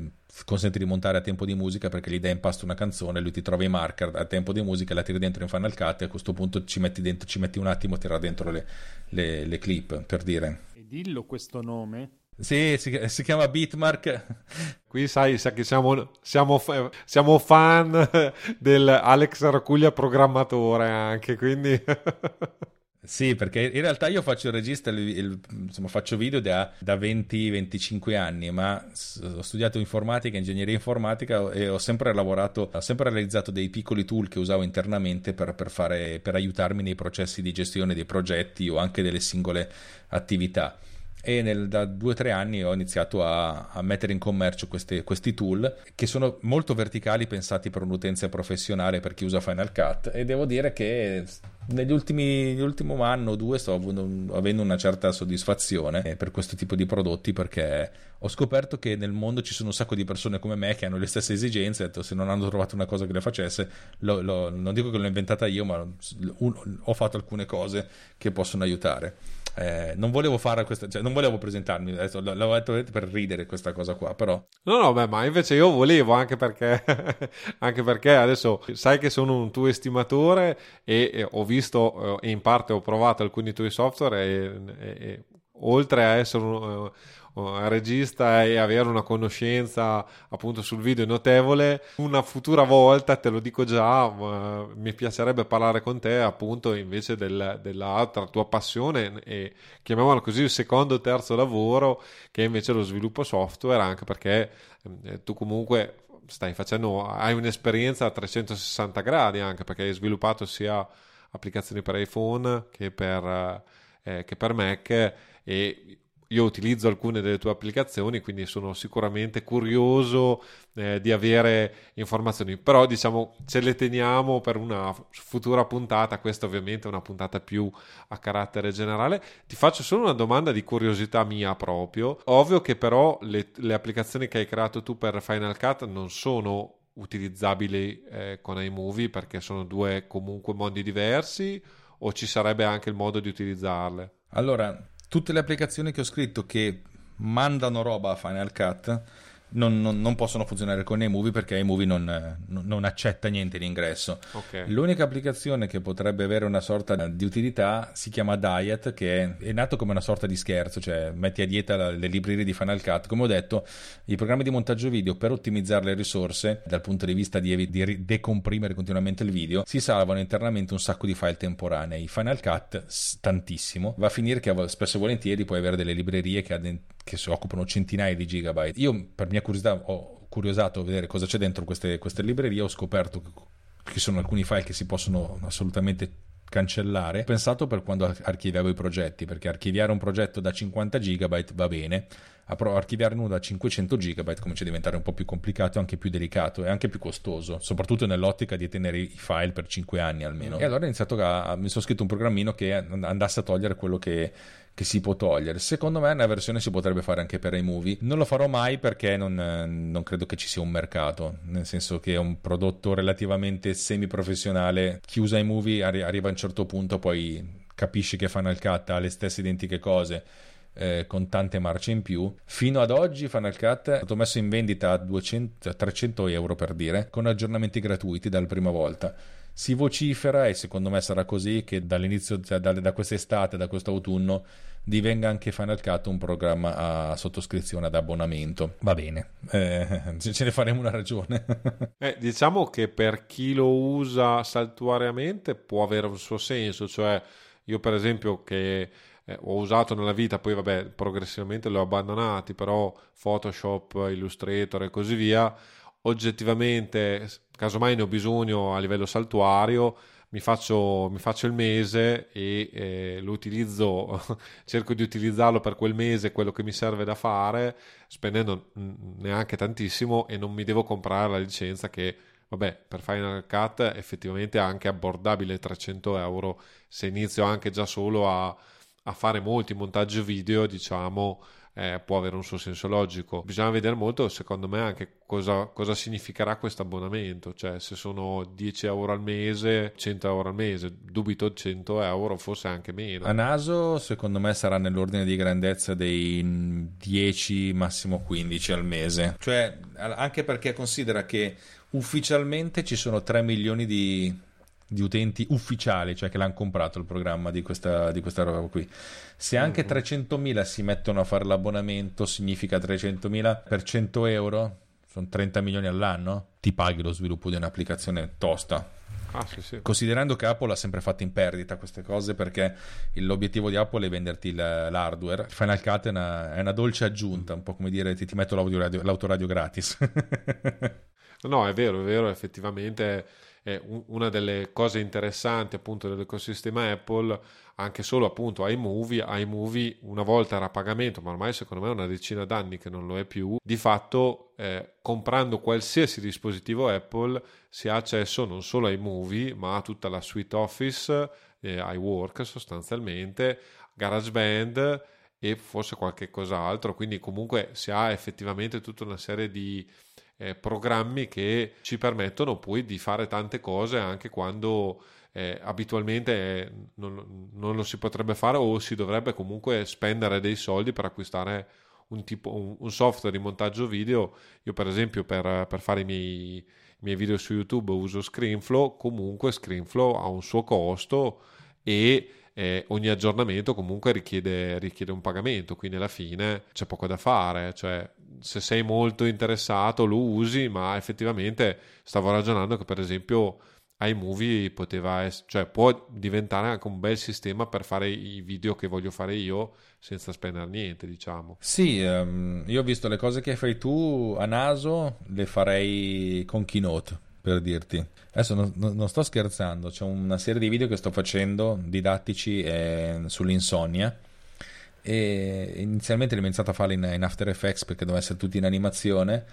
consente di montare a tempo di musica perché gli dai in pasto una canzone, lui ti trova i marker a tempo di musica, la tiri dentro in Final Cut e a questo punto ci metti, dentro, ci metti un attimo a tirare dentro le, le, le clip, per dire. E dillo questo nome. Sì, si, si, chiama Bitmark. Qui sai, sa che siamo, siamo, siamo fan del Alex Racuglia programmatore anche, quindi... Sì, perché in realtà io faccio il regista, il, il, insomma, faccio video da, da 20-25 anni, ma ho studiato informatica, ingegneria informatica e ho sempre lavorato, ho sempre realizzato dei piccoli tool che usavo internamente per, per, fare, per aiutarmi nei processi di gestione dei progetti o anche delle singole attività. E nel, da due o tre anni ho iniziato a, a mettere in commercio queste, questi tool che sono molto verticali pensati per un'utenza professionale per chi usa Final Cut e devo dire che negli ultimi l'ultimo anno o due sto avendo una certa soddisfazione per questo tipo di prodotti perché ho scoperto che nel mondo ci sono un sacco di persone come me che hanno le stesse esigenze detto, se non hanno trovato una cosa che le facesse lo, lo, non dico che l'ho inventata io ma ho fatto alcune cose che possono aiutare eh, non volevo fare questa, cioè, non volevo presentarmi, adesso l'avevo detto per ridere questa cosa qua, però. No, no, beh, ma invece io volevo anche perché, anche perché adesso sai che sono un tuo estimatore e, e ho visto eh, e in parte ho provato alcuni tuoi software e, e, oltre a essere un, regista e avere una conoscenza appunto sul video notevole. Una futura volta, te lo dico già, mi piacerebbe parlare con te appunto invece del, dell'altra tua passione e chiamiamola così il secondo o terzo lavoro che è invece lo sviluppo software anche perché eh, tu comunque stai facendo, hai un'esperienza a 360 gradi anche perché hai sviluppato sia applicazioni per iPhone che per, eh, che per Mac e io utilizzo alcune delle tue applicazioni, quindi sono sicuramente curioso eh, di avere informazioni, però diciamo ce le teniamo per una futura puntata, questa ovviamente è una puntata più a carattere generale. Ti faccio solo una domanda di curiosità mia proprio, ovvio che però le, le applicazioni che hai creato tu per Final Cut non sono utilizzabili eh, con iMovie perché sono due comunque mondi diversi o ci sarebbe anche il modo di utilizzarle? Allora, tutte le applicazioni che ho scritto che mandano roba a Final Cut non, non, non, possono funzionare con iMovie perché iMovie non, non accetta niente in ingresso. Okay. L'unica applicazione che potrebbe avere una sorta di utilità si chiama Diet, che è, è nato come una sorta di scherzo, cioè metti a dieta le librerie di Final Cut. Come ho detto, i programmi di montaggio video per ottimizzare le risorse dal punto di vista di, di decomprimere continuamente il video si salvano internamente un sacco di file temporanei. Final Cut tantissimo. Va a finire che spesso e volentieri puoi avere delle librerie che, che si occupano centinaia di gigabyte. Io per mia curiosità ho curiosato a vedere cosa c'è dentro queste, queste librerie, ho scoperto che ci sono alcuni file che si possono assolutamente cancellare. Ho pensato per quando archiviavo i progetti, perché archiviare un progetto da 50 GB va bene, archiviare uno da 500 GB comincia a diventare un po' più complicato anche più delicato e anche più costoso, soprattutto nell'ottica di tenere i file per 5 anni almeno. E allora ho iniziato a, mi sono scritto un programmino che andasse a togliere quello che che si può togliere. Secondo me una versione si potrebbe fare anche per iMovie. Non lo farò mai perché non, non credo che ci sia un mercato, nel senso che è un prodotto relativamente semi-professionale. Chi usa iMovie arri- arriva a un certo punto, poi capisci che Final Cut ha le stesse identiche cose. Eh, con tante marce in più. Fino ad oggi Final Cut è stato messo in vendita a 200, 300 euro per dire, con aggiornamenti gratuiti dalla prima volta si vocifera e secondo me sarà così che dall'inizio, cioè da, da quest'estate, da questo autunno, divenga anche Final Cut un programma a sottoscrizione ad abbonamento. Va bene, eh, ce ne faremo una ragione. eh, diciamo che per chi lo usa saltuariamente può avere un suo senso, cioè io per esempio che eh, ho usato nella vita, poi vabbè progressivamente li ho abbandonati, però Photoshop, Illustrator e così via, oggettivamente casomai ne ho bisogno a livello saltuario, mi faccio, mi faccio il mese e eh, lo utilizzo, cerco di utilizzarlo per quel mese, quello che mi serve da fare, spendendo neanche tantissimo e non mi devo comprare la licenza che, vabbè, per Final Cut effettivamente è anche abbordabile 300 euro. Se inizio anche già solo a, a fare molti montaggi video, diciamo eh, può avere un suo senso logico. Bisogna vedere molto, secondo me, anche cosa, cosa significherà questo abbonamento, cioè se sono 10 euro al mese, 100 euro al mese, dubito 100 euro, forse anche meno. A naso, secondo me, sarà nell'ordine di grandezza dei 10, massimo 15 al mese. Cioè, anche perché considera che ufficialmente ci sono 3 milioni di di utenti ufficiali, cioè che l'hanno comprato il programma di questa, di questa roba qui. Se anche 300.000 mm-hmm. si mettono a fare l'abbonamento, significa 300.000 per 100 euro, sono 30 milioni all'anno, ti paghi lo sviluppo di un'applicazione tosta. Ah, sì, sì. Considerando che Apple ha sempre fatto in perdita queste cose perché l'obiettivo di Apple è venderti l'hardware, Final Cut è una, è una dolce aggiunta, un po' come dire ti, ti metto l'autoradio gratis. no, è vero, è vero, effettivamente è una delle cose interessanti appunto dell'ecosistema Apple anche solo appunto iMovie iMovie una volta era a pagamento ma ormai secondo me è una decina d'anni che non lo è più di fatto eh, comprando qualsiasi dispositivo Apple si ha accesso non solo a iMovie ma a tutta la suite Office eh, iWork sostanzialmente GarageBand e forse qualche cos'altro. Quindi comunque si ha effettivamente tutta una serie di eh, programmi che ci permettono poi di fare tante cose anche quando eh, abitualmente eh, non, non, lo si potrebbe fare o si dovrebbe comunque spendere dei soldi per acquistare un, tipo, un, un software di montaggio video. Io per esempio per, per fare i miei, i miei video su YouTube uso ScreenFlow, comunque ScreenFlow ha un suo costo e eh, ogni aggiornamento comunque richiede, richiede, un pagamento, quindi alla fine c'è poco da fare, cioè se sei molto interessato lo usi, ma effettivamente stavo ragionando che per esempio iMovie poteva essere, cioè può diventare anche un bel sistema per fare i video che voglio fare io senza spendere niente, diciamo. Sì, um, io ho visto le cose che fai tu a naso, le farei con Keynote per dirti. Adesso non, non, sto scherzando, c'è una serie di video che sto facendo didattici eh, sull'insonnia e inizialmente l'ho iniziato a farli in, in After Effects perché doveva essere tutti in animazione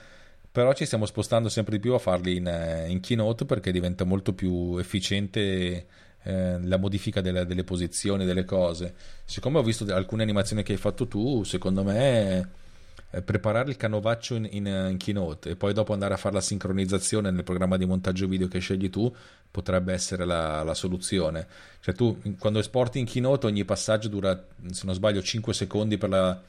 però ci stiamo spostando sempre di più a farli in, in Keynote perché diventa molto più efficiente eh, la modifica delle, delle, posizioni delle cose siccome ho visto alcune animazioni che hai fatto tu secondo me eh, preparare il canovaccio in, in, in, Keynote e poi dopo andare a fare la sincronizzazione nel programma di montaggio video che scegli tu potrebbe essere la, la soluzione. Cioè tu quando esporti in Keynote ogni passaggio dura, se non sbaglio, 5 secondi per la,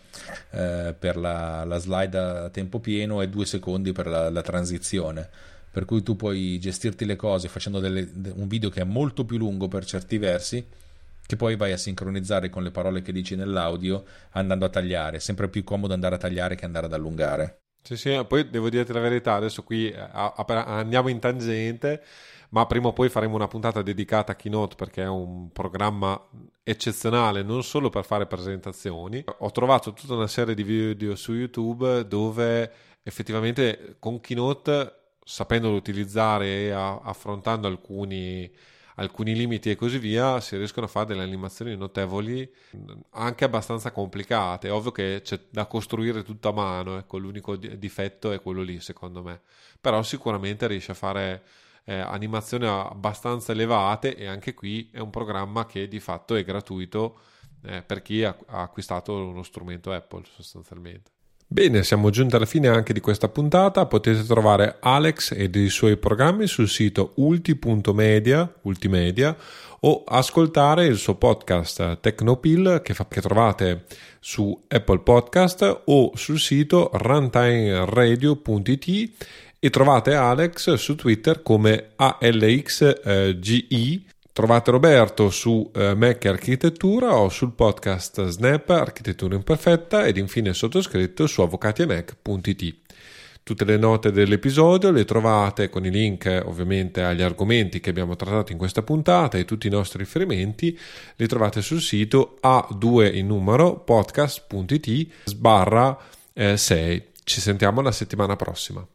eh, per la, la slide a tempo pieno e 2 secondi per la, la transizione per cui tu puoi gestirti le cose facendo delle, un video che è molto più lungo per certi versi che poi vai a sincronizzare con le parole che dici nell'audio andando a tagliare. Sempre più comodo andare a tagliare che andare ad allungare. Sì, sì, poi devo dirti la verità, adesso qui eh, andiamo in tangente, ma prima o poi faremo una puntata dedicata a Keynote perché è un programma eccezionale non solo per fare presentazioni. Ho trovato tutta una serie di video su YouTube dove effettivamente con Keynote, sapendolo utilizzare e affrontando alcuni alcuni limiti e così via, si riescono a fare delle animazioni notevoli, anche abbastanza complicate. Ovvio che c'è da costruire tutto a mano, ecco, l'unico difetto è quello lì, secondo me. Però sicuramente riesce a fare eh, animazioni abbastanza elevate e anche qui è un programma che di fatto è gratuito eh, per chi ha, ha acquistato uno strumento Apple sostanzialmente. Bene, siamo giunti alla fine anche di questa puntata. Potete trovare Alex e i suoi programmi sul sito ulti.media, ultimedia o ascoltare il suo podcast Tecnopill che, fa, che trovate su Apple Podcast o sul sito runtimeradio.it e trovate Alex su Twitter come ALXGI Trovate Roberto su eh, Mac Architettura o sul podcast Snap Architettura Imperfetta ed infine sottoscritto su avvocatiemac.it. Tutte le note dell'episodio le trovate con i link ovviamente agli argomenti che abbiamo trattato in questa puntata e tutti i nostri riferimenti li trovate sul sito a2 in numero podcast.it sbarra 6. Eh, Ci sentiamo la settimana prossima.